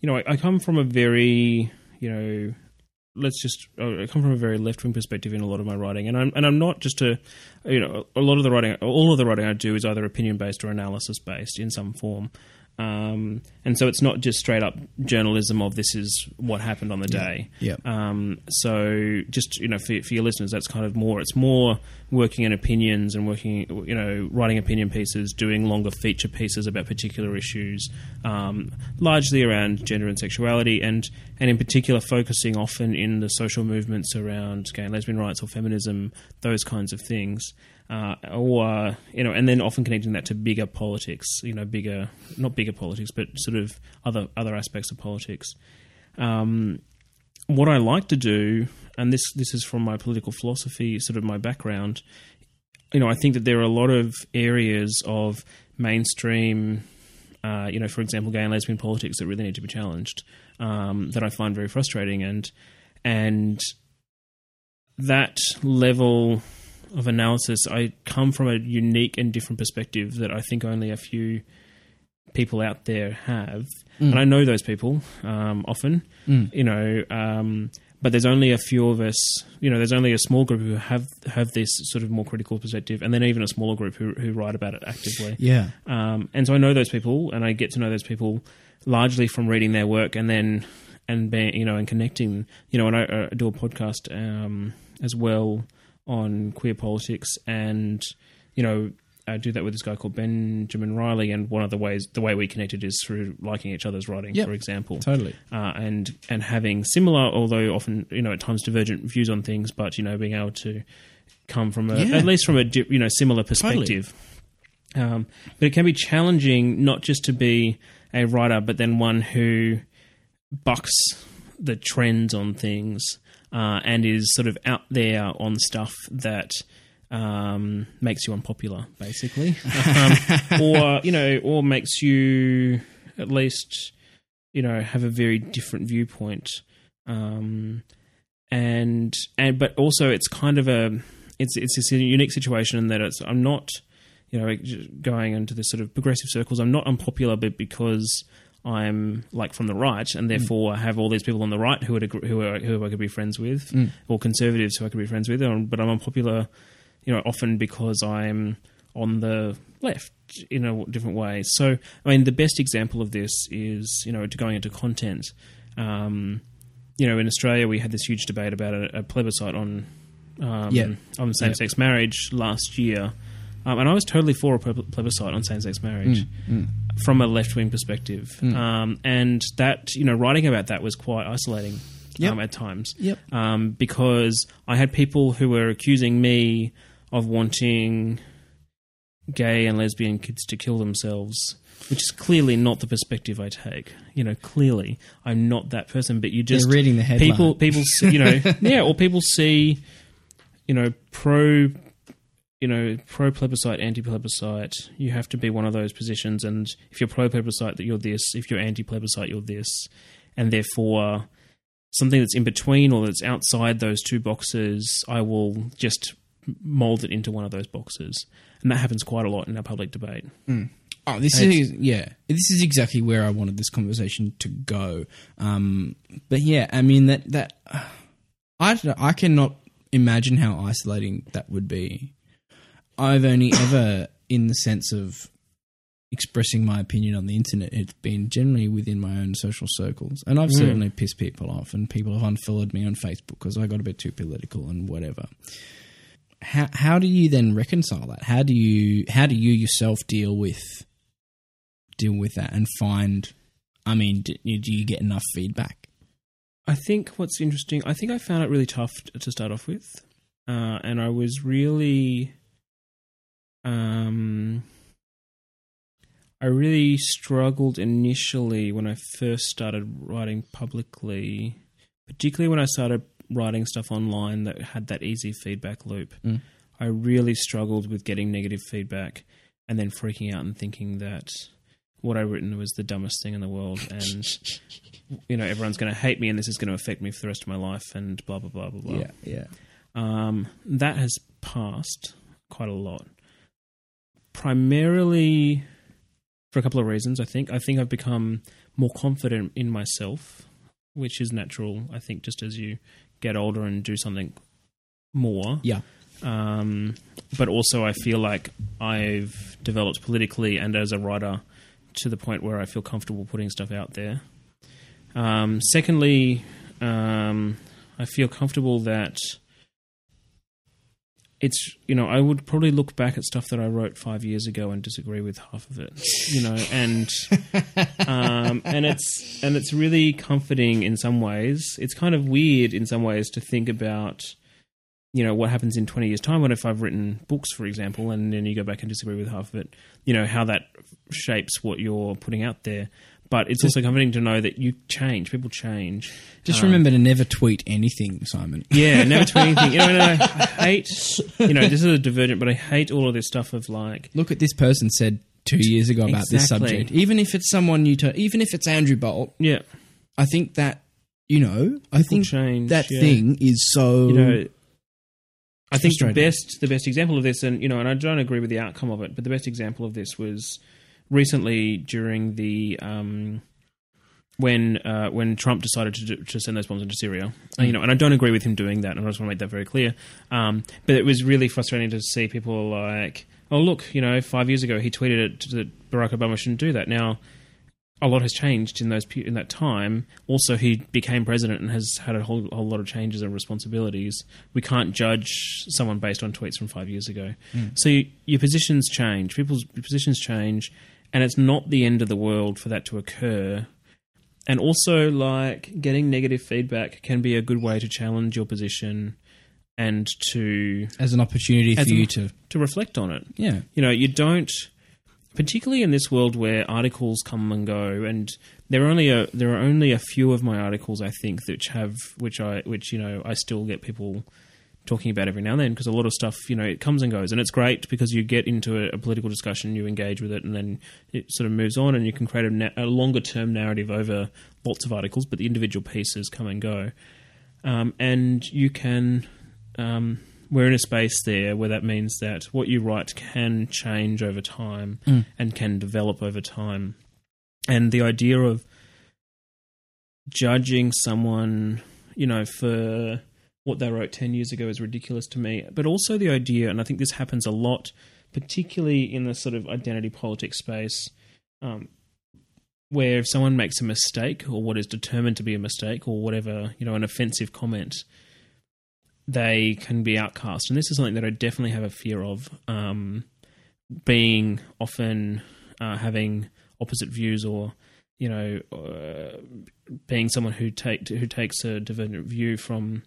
you know, I, I come from a very you know. Let's just. I come from a very left wing perspective in a lot of my writing, and I'm and I'm not just a, you know, a lot of the writing, all of the writing I do is either opinion based or analysis based in some form, um, and so it's not just straight up journalism of this is what happened on the day. Yeah. Um, so just you know, for, for your listeners, that's kind of more. It's more working in opinions and working, you know, writing opinion pieces, doing longer feature pieces about particular issues, um, largely around gender and sexuality, and and in particular focusing often in the social movements around gay and lesbian rights or feminism, those kinds of things. Uh, or you know, and then often connecting that to bigger politics, you know, bigger not bigger politics, but sort of other other aspects of politics. Um, what I like to do, and this this is from my political philosophy, sort of my background. You know, I think that there are a lot of areas of mainstream, uh, you know, for example, gay and lesbian politics that really need to be challenged. Um, that I find very frustrating, and and that level of analysis, I come from a unique and different perspective that I think only a few people out there have, and I know those people um, often. You know, um, but there's only a few of us. You know, there's only a small group who have have this sort of more critical perspective, and then even a smaller group who who write about it actively. yeah. Um, and so I know those people, and I get to know those people largely from reading their work, and then and being you know and connecting. You know, and I, I do a podcast um, as well on queer politics, and you know. I do that with this guy called Benjamin Riley, and one of the ways the way we connected is through liking each other's writing, Yep. for example Totally. uh, and and having similar, although often you know at times divergent views on things, but you know being able to come from a Yeah. at least from a you know similar perspective. Um, but it can be challenging not just to be a writer, but then one who bucks the trends on things uh, and is sort of out there on stuff that um, makes you unpopular, basically, um, or you know, or makes you at least you know have a very different viewpoint, um, and and but also it's kind of a it's it's a unique situation in that it's I'm not you know going into the sort of progressive circles. I'm not unpopular, but because I'm like from the right, and therefore I have all these people on the right who would agree, who are, who I could be friends with, or conservatives who I could be friends with. um, But I'm unpopular, you know, often because I'm on the left in a different way. So, I mean, the best example of this is you know to going into content. Um, you know, in Australia, we had this huge debate about a, a plebiscite on um, Yeah. on same-sex marriage last year, um, and I was totally for a plebiscite on same-sex marriage from a left-wing perspective. Um, and that, you know, writing about that was quite isolating Yep. um, at times Yep. um, because I had people who were accusing me of wanting gay and lesbian kids to kill themselves, which is clearly not the perspective I take. You know, clearly I'm not that person. But you just They're reading the headline. people, people, see, you know, yeah, or people see, you know, pro. You know, pro plebiscite, anti plebiscite. You have to be one of those positions, and if you're pro plebiscite, that you're this. If you're anti plebiscite, you're this, and therefore something that's in between or that's outside those two boxes, I will just mold it into one of those boxes. And that happens quite a lot in our public debate. Oh, this It's- is yeah. This is exactly where I wanted this conversation to go. Um, but yeah, I mean that that I I cannot imagine how isolating that would be. I've only ever, in the sense of expressing my opinion on the internet, it's been generally within my own social circles, and I've Mm. certainly pissed people off, and people have unfollowed me on Facebook because I got a bit too political and whatever. How how do you then reconcile that? How do you how do you yourself deal with deal with that and find? I mean, do, do you get enough feedback? I think what's interesting, I think I found it really tough to start off with. Uh, and I was really. Um, I really struggled initially when I first started writing publicly, particularly when I started writing stuff online that had that easy feedback loop. Mm. I really struggled with getting negative feedback and then freaking out and thinking that what I written was the dumbest thing in the world and you know everyone's going to hate me and this is going to affect me for the rest of my life and blah blah blah blah blah. yeah. Um, that has passed quite a lot. Primarily for a couple of reasons, I think. I think I've become more confident in myself, which is natural, I think, just as you get older and do something more. Yeah. Um, but also, I feel like I've developed politically and as a writer to the point where I feel comfortable putting stuff out there. Um, secondly, um, I feel comfortable that it's you know I would probably look back at stuff that I wrote five years ago and disagree with half of it, you know, and um, and it's and it's really comforting in some ways. It's kind of weird in some ways to think about you know what happens in 20 years time what if i've written books for example and then you go back and disagree with half of it you know how that shapes what you're putting out there but it's also comforting to know that you change people change Just Um, remember to never tweet anything, Simon. yeah never tweet anything you know and I, I hate you know this is a divergent but i hate all of this stuff of like Look at this person said two years ago about this subject. Even if it's someone you, to, even if it's Andrew Bolt, yeah I think that you know, I think change that yeah. thing is so. you know I think the best the best example of this, and you know, and I don't agree with the outcome of it, but the best example of this was recently during the um, when uh, when Trump decided to, do, to send those bombs into Syria. Uh, You know, and I don't agree with him doing that, and I just want to make that very clear. Um, but it was really frustrating to see people like, oh look, you know, five years ago he tweeted it that Barack Obama shouldn't do that. Now a lot has changed in those in that time. Also, he became president and has had a whole, whole lot of changes and responsibilities. We can't judge someone based on tweets from five years ago. So you, your positions change, people's positions change, and it's not the end of the world for that to occur. And also, like getting negative feedback can be a good way to challenge your position and to as an opportunity for you to, to reflect on it yeah, you know, you don't, particularly in this world where articles come and go, and there are only a there are only a few of my articles I think which have which I which you know I still get people talking about every now and then because a lot of stuff you know it comes and goes and it's great because you get into a, a political discussion you engage with it and then it sort of moves on and you can create a, na- a longer term narrative over lots of articles but the individual pieces come and go um, and you can um, we're in a space there where that means that what you write can change over time Mm. and can develop over time. And the idea of judging someone, you know, for what they wrote 10 years ago is ridiculous to me. But also the idea, and I think this happens a lot, particularly in the sort of identity politics space, um, where if someone makes a mistake or what is determined to be a mistake or whatever, you know, an offensive comment, they can be outcast. And this is something that I definitely have a fear of. Um, being often uh, having opposite views or you know uh, being someone who take who takes a divergent view from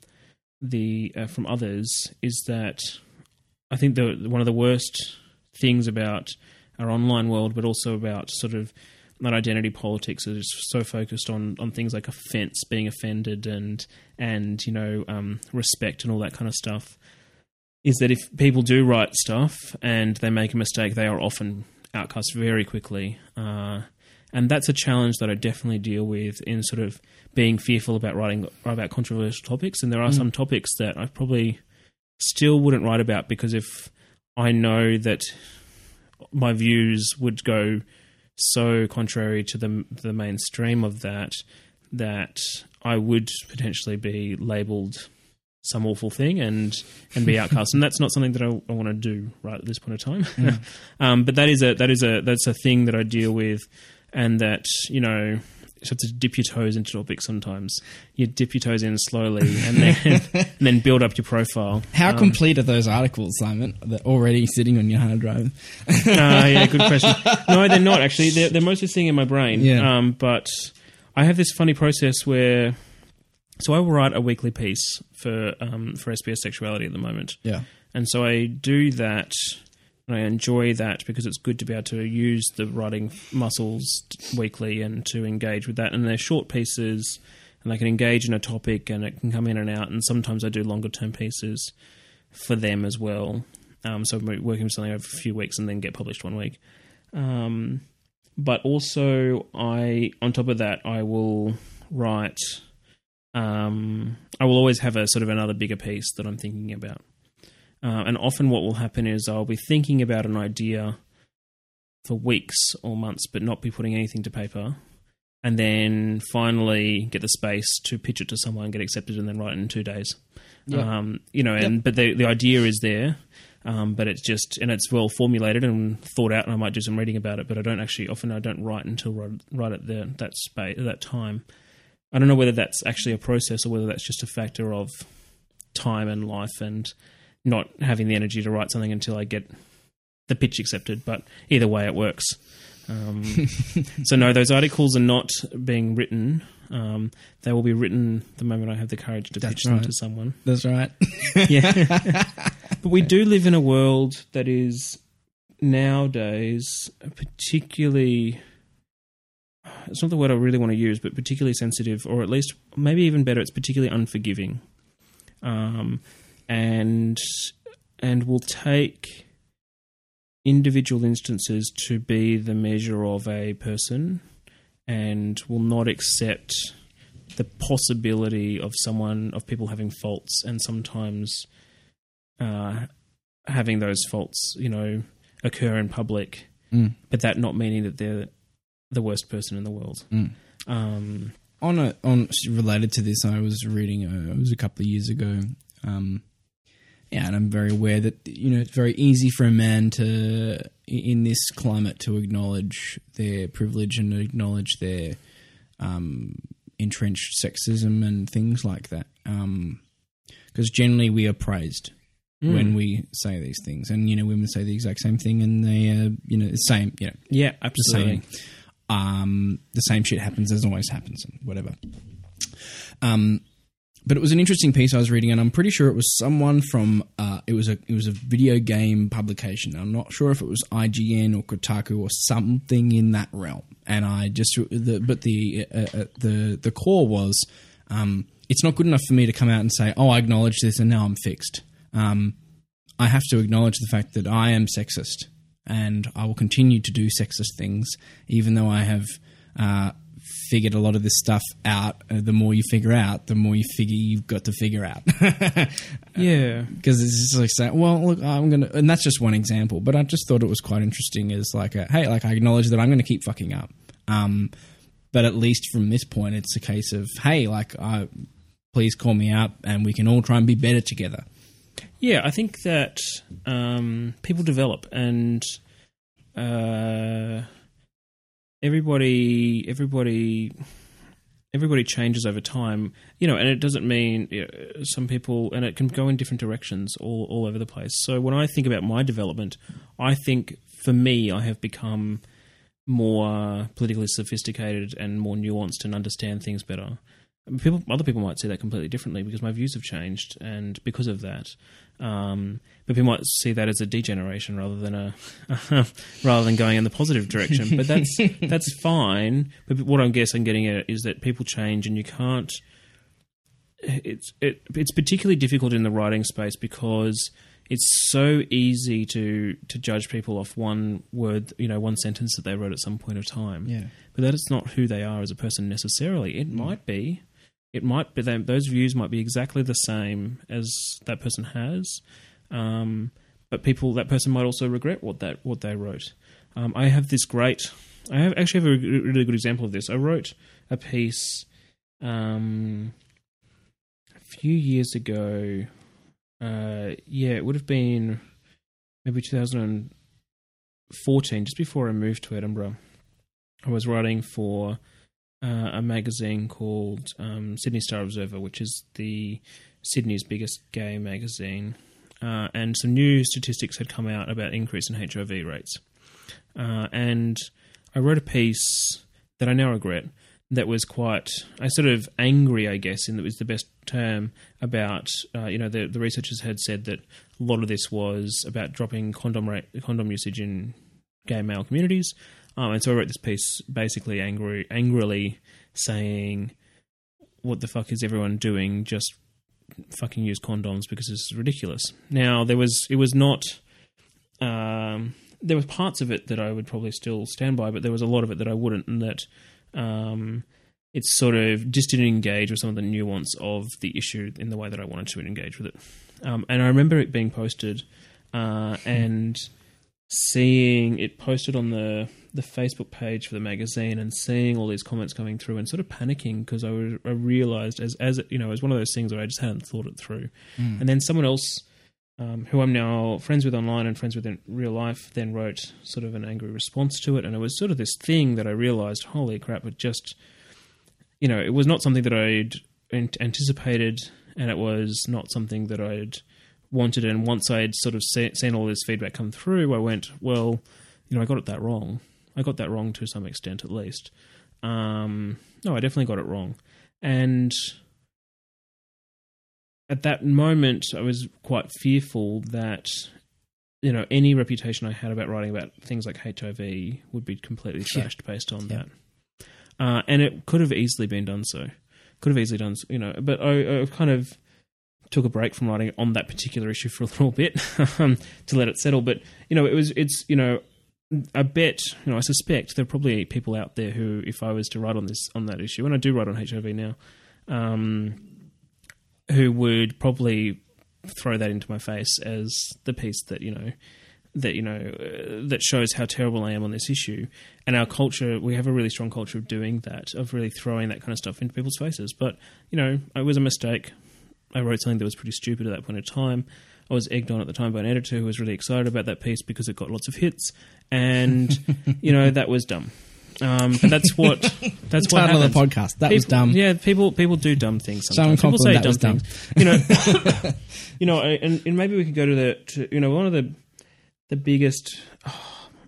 the uh, from others is that I think the one of the worst things about our online world, but also about sort of that identity politics is so focused on on things like offense, being offended, and and you know um, respect and all that kind of stuff. Is that if people do write stuff and they make a mistake, they are often outcast very quickly. Uh, and that's a challenge that I definitely deal with in sort of being fearful about writing about controversial topics. And there are Mm. some topics that I probably still wouldn't write about because if I know that my views would go so contrary to the the mainstream of that that I would potentially be labelled some awful thing and and be outcast, and that's not something that I, I want to do right at this point of time. Mm. um, but that is a that is a that's a thing that I deal with, and that you know. You have to dip your toes into topics sometimes. You dip your toes in slowly, and then and then build up your profile. How Um, complete are those articles, Simon? They're already sitting on your hard drive. uh, yeah, good question. No, they're not actually. They're, they're mostly sitting in my brain. Yeah. Um, but I have this funny process where, so I will write a weekly piece for um, for SBS Sexuality at the moment, Yeah. and so I do that. And I enjoy that because it's good to be able to use the writing muscles weekly and to engage with that. And they're short pieces, and they can engage in a topic, and it can come in and out. And sometimes I do longer term pieces for them as well. Um, so I'm working something over a few weeks and then get published one week. Um, but also, I on top of that, I will write. Um, I will always have a sort of another bigger piece that I'm thinking about. Uh, and often, what will happen is I'll be thinking about an idea for weeks or months, but not be putting anything to paper. And then finally get the space to pitch it to someone, get accepted, and then write it in two days. Yeah. Um, you know, and but the the idea is there, um, but it's just and it's well formulated and thought out, and I might do some reading about it, but I don't actually often I don't write until right, right at the that space that time. I don't know whether that's actually a process or whether that's just a factor of time and life and not having the energy to write something until I get the pitch accepted. But either way, it works. Um, so no, those articles are not being written. Um, they will be written the moment I have the courage to That's pitch them to someone. That's right. Yeah. but we do live in a world that is nowadays particularly it's not the word I really want to use, but particularly sensitive, or at least maybe even better, it's particularly unforgiving. Um, and and will take individual instances to be the measure of a person and will not accept the possibility of someone of people having faults and sometimes uh, having those faults you know occur in public Mm. but that not meaning that they're the worst person in the world Mm. um, on a on related to this, I was reading. Uh, it was a couple of years ago. Um, yeah, and I'm very aware that you know it's very easy for a man to, in this climate, to acknowledge their privilege and acknowledge their um, entrenched sexism and things like that. Because generally, we are praised mm. when we say these things, and you know, women say the exact same thing, and they, uh, you know, the same, you know, yeah the absolutely same. Um, the same shit happens as always happens, and whatever. Um, but it was an interesting piece I was reading, and I'm pretty sure it was someone from. Uh, it was a it was a video game publication. I'm not sure if it was IGN or Kotaku or something in that realm. And I just the but the uh, uh, the the core was. Um, it's not good enough for me to come out and say, "Oh, I acknowledge this, and now I'm fixed." Um, I have to acknowledge the fact that I am sexist and I will continue to do sexist things, even though I have uh, figured a lot of this stuff out. Uh, the more you figure out, the more you figure you've got to figure out. Yeah. because it's just like saying, well, look, I'm gonna, and that's just one example. But I just thought it was quite interesting. Is like, a, hey, like I acknowledge that I'm going to keep fucking up. Um, but at least from this point, it's a case of, hey, like, uh, please call me out, and we can all try and be better together. Yeah, I think that um, people develop and uh, everybody, everybody, everybody changes over time. You know, and it doesn't mean you know, some people, and it can go in different directions all all over the place. So when I think about my development, I think for me, I have become more politically sophisticated and more nuanced and understand things better. People, other people might see that completely differently because my views have changed, and because of that, um, but people might see that as a degeneration rather than a rather than going in the positive direction. But that's that's fine. But what I I'm getting at is that people change, and you can't. It's it, it's particularly difficult in the writing space because it's so easy to to judge people off one word, you know, one sentence that they wrote at some point of time Yeah. but that is not who they are as a person necessarily. It might be, it might be them, those views might be exactly the same as that person has, um, but people that person might also regret what that what they wrote. Um, I have this great, I have actually have a really good example of this. I wrote a piece um, a few years ago. Uh, yeah, it would have been maybe 2014, just before I moved to Edinburgh. I was writing for uh, a magazine called um, Sydney Star Observer, which is the Sydney's biggest gay magazine, uh, and some new statistics had come out about increase in HIV rates. Uh, and I wrote a piece that I now regret. That was quite, I sort of angry, I guess, and that was the best term about. Uh, you know, the the researchers had said that a lot of this was about dropping condom rate, condom usage in gay male communities. Um, and so I wrote this piece basically angry, angrily saying, "What the fuck is everyone doing? Just fucking use condoms because is ridiculous." Now there was, it was not. Um, there were parts of it that I would probably still stand by, but there was a lot of it that I wouldn't, and that um, it sort of just didn't engage with some of the nuance of the issue in the way that I wanted to engage with it. Um, and I remember it being posted uh, and seeing it posted on the the Facebook page for the magazine and seeing all these comments coming through and sort of panicking because I, was, I realized as as you know as one of those things where I just hadn't thought it through, and then someone else um, who I'm now friends with online and friends with in real life then wrote sort of an angry response to it, and it was sort of this thing that I realized, holy crap, it just you know it was not something that I'd anticipated, and it was not something that I'd wanted. And once I'd sort of se- seen all this feedback come through, I went, well, you know, I got it that wrong. I got that wrong to some extent, at least. Um, no, I definitely got it wrong, and at that moment, I was quite fearful that you know any reputation I had about writing about things like HIV would be completely Yeah. based on Yeah. that. Uh, and it could have easily been done so. Could have easily done, so, you know. But I, I kind of took a break from writing on that particular issue for a little bit um, to let it settle. But you know, it was it's you know, I bet you know I suspect there are probably people out there who, if I was to write on this on that issue, and I do write on HIV now, um, who would probably throw that into my face as the piece that you know that you know uh, that shows how terrible I am on this issue. And our culture, we have a really strong culture of doing that, of really throwing that kind of stuff into people's faces. But you know, it was a mistake. I wrote something that was pretty stupid at that point in time. I was egged on at the time by an editor who was really excited about that piece because it got lots of hits, and you know that was dumb. Um, but that's what that's what Title happens. of the podcast. That was dumb. Yeah, people people do dumb things. Someone Sometimes. People say dumb was things. You know, you know, and, and maybe we could go to the to, you know one of the the biggest.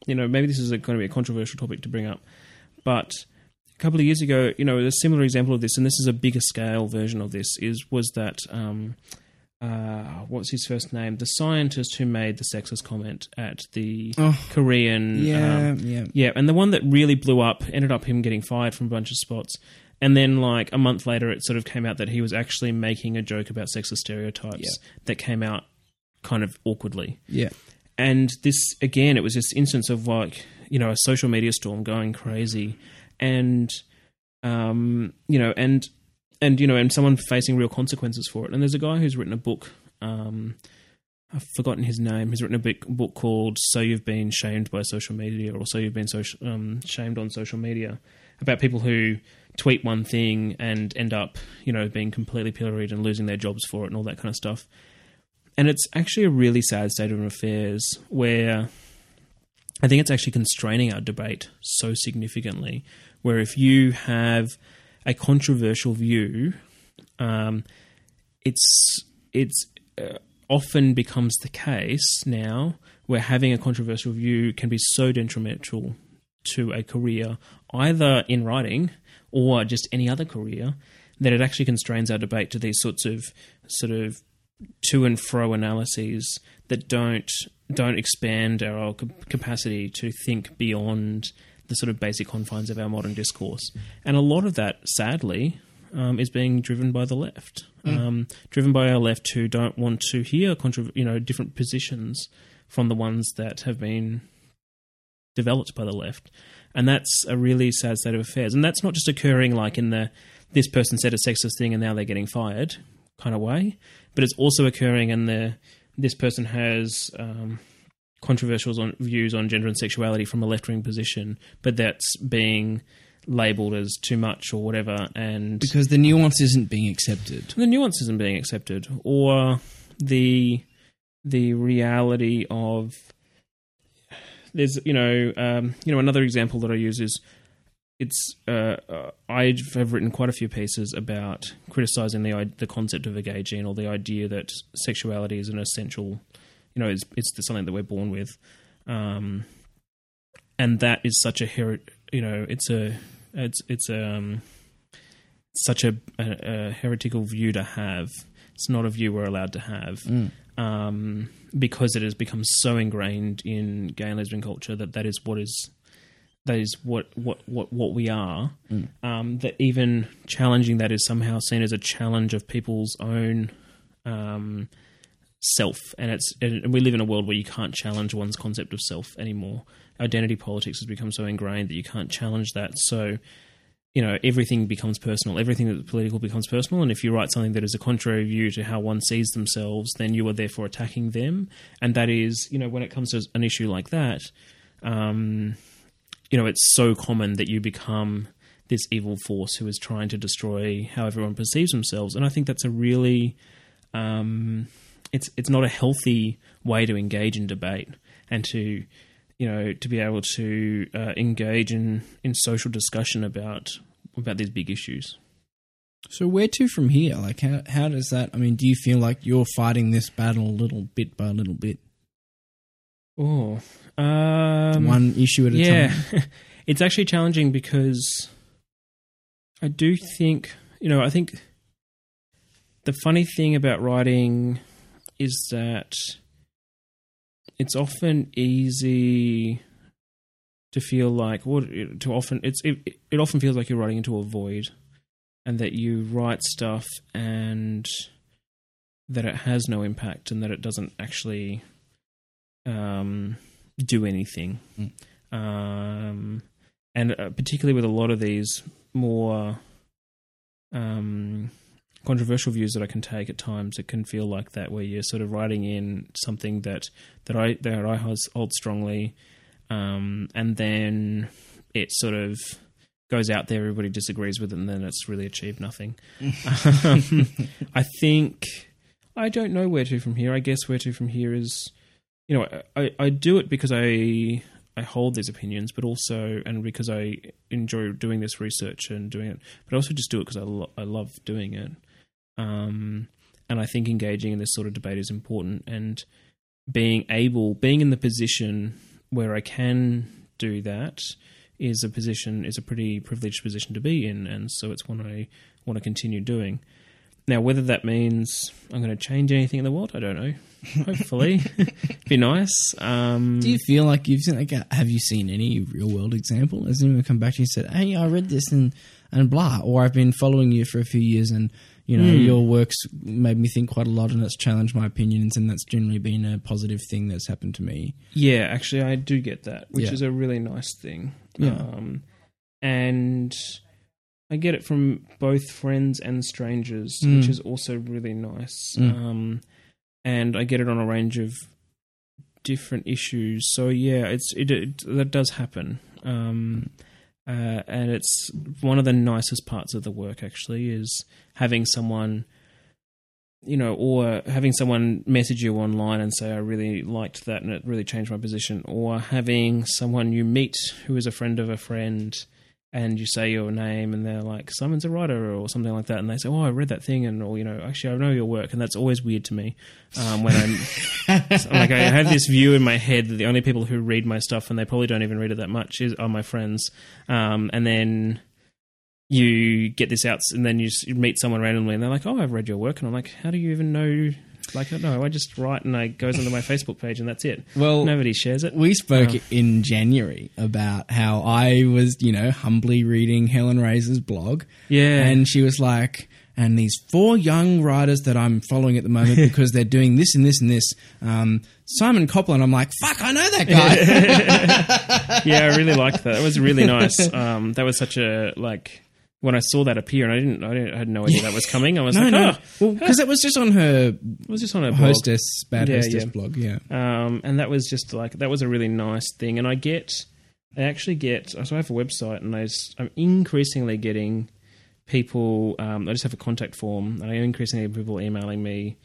You know, maybe this is a, going to be a controversial topic to bring up, but a couple of years ago, you know, a similar example of this, and this is a bigger scale version of this, is was that um, uh, what's his first name? The scientist who made the sexist comment at the Oh, Korean yeah, um, yeah. yeah, and the one that really blew up ended up him getting fired from a bunch of spots. And then, like a month later, it sort of came out that he was actually making a joke about sexist stereotypes Yeah. that came out kind of awkwardly. Yeah. And this, again, it was this instance of like, you know, a social media storm going crazy. And um, you know, and and you know, and someone facing real consequences for it. And there's a guy who's written a book. Um, I've forgotten his name. He's written a big book called "So You've Been Shamed by Social Media" or "So You've Been um, Shamed on Social Media," about people who tweet one thing and end up, you know, being completely pilloried and losing their jobs for it and all that kind of stuff. And it's actually a really sad state of affairs where I think it's actually constraining our debate so significantly. Where if you have a controversial view, um, it's it's uh, often becomes the case now where having a controversial view can be so detrimental to a career, either in writing or just any other career, that it actually constrains our debate to these sorts of sort of to and fro analyses that don't don't expand our capacity to think beyond the sort of basic confines of our modern discourse. And a lot of that, sadly, um, is being driven by the left, mm. um, driven by our left who don't want to hear contra- you know different positions from the ones that have been developed by the left, and that's a really sad state of affairs. And that's not just occurring like in the this person said a sexist thing and now they're getting fired kind of way, but it's also occurring in the this person has um, controversial on, views on gender and sexuality from a left wing position, but that's being labeled as too much or whatever, and because the nuance isn't being accepted. The nuance isn't being accepted, or the the reality of there's you know um, you know another example that I use is it's uh, uh, I have written quite a few pieces about criticizing the the concept of a gay gene or the idea that sexuality is an essential, you know, it's it's something that we're born with, um, and that is such a her- you know it's a it's it's um such a, a, a, heretical view to have. It's not a view we're allowed to have. Mm. Um, because it has become so ingrained in gay and lesbian culture that that is what is that is what what what, what we are. Mm. Um, that even challenging that is somehow seen as a challenge of people's own um, self, and it's and we live in a world where you can't challenge one's concept of self anymore. Identity politics has become so ingrained that you can't challenge that. So. You know, everything becomes personal. Everything that's political becomes personal. And if you write something that is a contrary view to how one sees themselves, then you are therefore attacking them. And that is, you know, when it comes to an issue like that, um, you know, it's so common that you become this evil force who is trying to destroy how everyone perceives themselves. And I think that's a really, um, it's it's not a healthy way to engage in debate and to, you know, to be able to uh, engage in in social discussion about about these big issues. So where to from here? Like how how does that? I mean, do you feel like you're fighting this battle a little bit by little bit? Oh, um, one issue at a yeah. time. it's actually challenging because I do think you know I think the funny thing about writing is that it's often easy to feel like what to often it's it, it often feels like you're writing into a void and that you write stuff and that it has no impact and that it doesn't actually um, do anything. Mm. Um, and uh, particularly with a lot of these more um, controversial views that I can take at times, it can feel like that, where you're sort of writing in something that that I that I hold strongly, um, and then it sort of goes out there, everybody disagrees with it, and then it's really achieved nothing. um, I think I don't know where to from here. I guess where to from here is you know, I, I do it because I I hold these opinions, but also and because I enjoy doing this research and doing it, but I also just do it because I lo- I love doing it. Um, and I think engaging in this sort of debate is important, and being able, being in the position where I can do that is a position is a pretty privileged position to be in, and so it's one I want to continue doing. Now, whether that means I'm going to change anything in the world, I don't know. Hopefully, be nice. Um, Do you feel like you've seen like have you seen any real world example? Has anyone come back to you and said, "Hey, I read this and and blah," or I've been following you for a few years and you know mm. your work's made me think quite a lot and it's challenged my opinions and that's generally been a positive thing that's happened to me. Yeah, actually, I do get that, which yeah. is a really nice thing. Yeah. Um, and I get it from both friends and strangers, Mm. which is also really nice. Mm. Um, and I get it on a range of different issues. So yeah, it's it, it that does happen. Um, uh, and it's one of the nicest parts of the work actually is having someone you know or having someone message you online and say i really liked that and it really changed my position or having someone you meet who is a friend of a friend and you say your name and they're like simon's a writer or something like that and they say oh i read that thing and or you know actually i know your work and that's always weird to me um, when i'm so, like I have this view in my head that the only people who read my stuff and they probably don't even read it that much is are my friends. Um, and then you get this out, and then you meet someone randomly, and they're like, "Oh, I've read your work," and I'm like, "How do you even know?" Like, no, I just write and I goes onto my Facebook page, and that's it. Well, Nobody shares it. we spoke Oh. in January about how I was, you know, humbly reading Helen Razer's blog. Yeah. And she was like, and these four young writers that I'm following at the moment because they're doing this and this and this. Um, Simon Copland, I'm like, fuck, I know that guy. yeah, I really liked that. It was really nice. Um, that was such a like when I saw that appear, and I didn't, I, didn't, I had no idea that was coming. I was no, like, no. oh, Well, because it was just on her it was just on a blog. hostess, bad Yeah, hostess yeah. blog. Yeah. um, and that was just like that was a really nice thing. And I get, I actually get. So I have a website, and I'm increasingly getting people. Um, I just have a contact form, and I increasingly people emailing me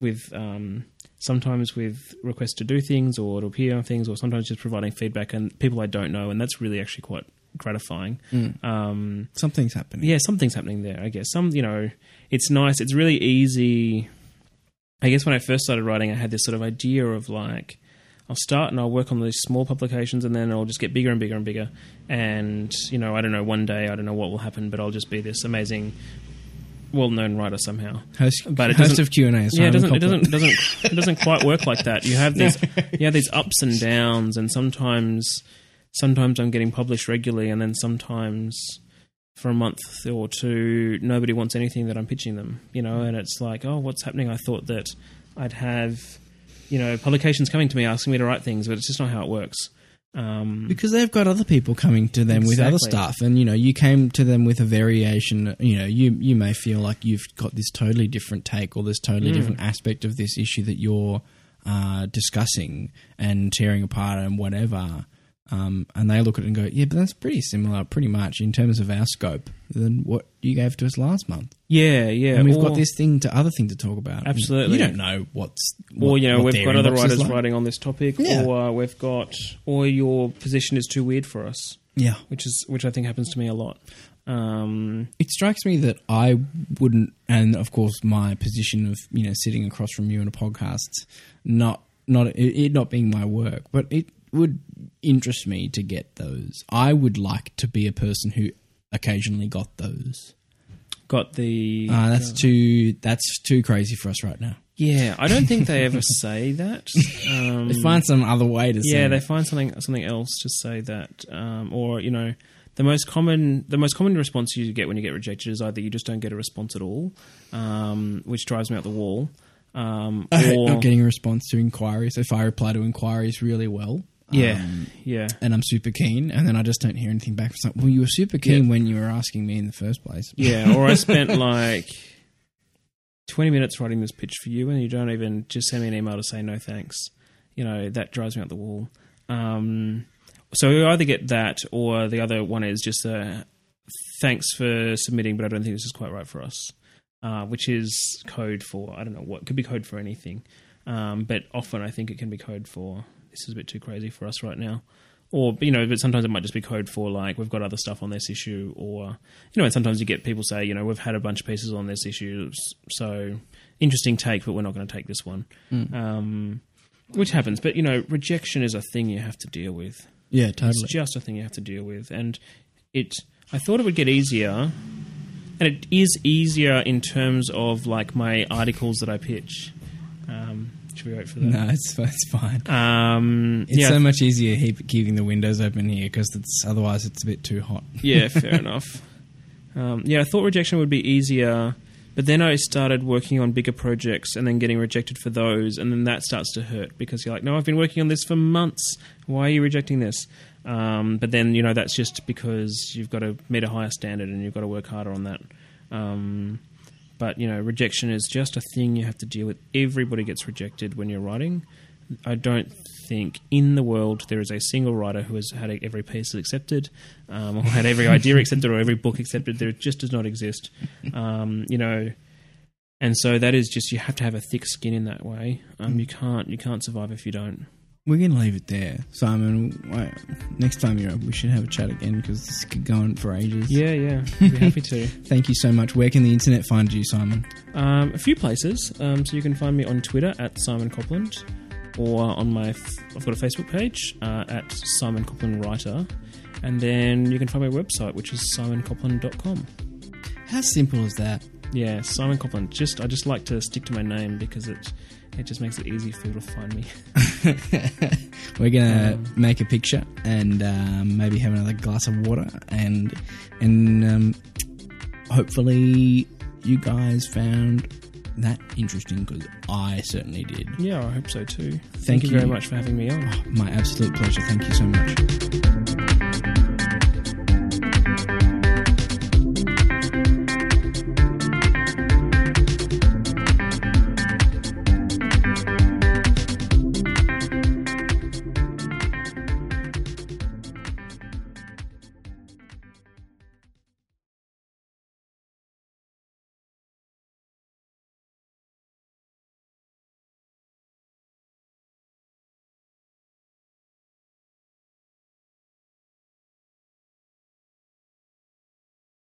with um, sometimes with requests to do things or to appear on things, or sometimes just providing feedback and people I don't know, and that's really actually quite gratifying. Um, Something's happening. yeah, something's happening there. I guess some, you know, it's nice. It's really easy. I guess when I first started writing, I had this sort of idea of like, I'll start and I'll work on these small publications, and then I'll just get bigger and bigger and bigger. And you know, I don't know. One day, I don't know what will happen, but I'll just be this amazing, well-known writer somehow. Host, But it host of Q and A. Yeah, it doesn't. It doesn't. It doesn't. It doesn't quite work like that. You have these. You have these ups and downs, and sometimes, sometimes I'm getting published regularly, and then sometimes, for a month or two, nobody wants anything that I'm pitching them. You know, and it's like, oh, what's happening? I thought that I'd have, you know, publications coming to me asking me to write things, but it's just not how it works. Um, because they've got other people coming to them with other stuff and you know you came to them with a variation you know you you may feel like you've got this totally different take or this totally Mm. different aspect of this issue that you're uh, discussing and tearing apart and whatever um, and they look at it and go yeah but that's pretty similar pretty much in terms of our scope than what you gave to us last month yeah, yeah. and we've or- got this thing to other thing to talk about Absolutely. you don't know what's or you know we've got other writers like. writing on this topic, Yeah. or we've got, or your position is too weird for us. yeah which is which I think happens to me a lot. Um, it strikes me that I wouldn't, and of course, my position of you know sitting across from you in a podcast, not not it, it not being my work, but it would interest me to get those. I would like to be a person who occasionally got those. got the Uh, that's too that's too crazy for us right now. yeah. I don't think they ever say that. Um, Let's find some other way to say. yeah, they it. find something something else to say that, um, or you know, the most common the most common response you get when you get rejected is either you just don't get a response at all, um, which drives me up the wall, um, or not getting a response to inquiries. If I reply to inquiries really well, yeah, um, yeah. and I'm super keen, and then I just don't hear anything back. It's like, well, you were super keen when you were asking me in the first place. Yeah, or I spent like 20 minutes writing this pitch for you and you don't even just send me an email to say no thanks. You know, that drives me up the wall. Um, so you either get that or the other one is just a thanks for submitting, but I don't think this is quite right for us, uh, which is code for, I don't know what, could be code for anything. Um, but often I think it can be code for, this is a bit too crazy for us right now. Or, you know, but sometimes it might just be code for like, we've got other stuff on this issue. Or, you know, and sometimes you get people say, you know, we've had a bunch of pieces on this issue. So interesting take, but we're not going to take this one. Um, which happens. But, you know, rejection is a thing you have to deal with. Yeah, totally. It's just a thing you have to deal with, and it. I thought it would get easier, and it is easier in terms of like my articles that I pitch. Um, should we wait for that? No, it's it's fine. Um, It's yeah, so much easier keep, keeping the windows open here because it's otherwise it's a bit too hot. yeah, fair enough. Um, yeah, I thought rejection would be easier, but then I started working on bigger projects and then getting rejected for those, and then that starts to hurt because you're like, no, I've been working on this for months. Why are you rejecting this? Um, but then you know that's just because you've got to meet a higher standard and you've got to work harder on that. Um, but you know, rejection is just a thing you have to deal with. Everybody gets rejected when you're writing. I don't think in the world there is a single writer who has had every piece accepted, um, or had every idea accepted, or every book accepted. There just does not exist. Um, you know, and so that is just you have to have a thick skin in that way. Um, you can't you can't survive if you don't. We're going to leave it there, Simon. Next time you're up, we should have a chat again because this could go on for ages. Yeah, yeah, I'd be happy to. Thank you so much. Where can the internet find you, Simon? Um, a few places. Um, so you can find me on Twitter at Simon Copland, or on my f- I've got a Facebook page uh, at Simon Copland Writer, and then you can find my website, which is simoncopland.com. How simple is that? Yeah, Simon Copland. Just I just like to stick to my name because it it just makes it easy for people to find me. We're gonna Um, make a picture and um, maybe have another glass of water and and um, hopefully you guys found that interesting because I certainly did. Yeah, I hope so too. Thank you you. very much for having me on. My absolute pleasure. Thank you so much.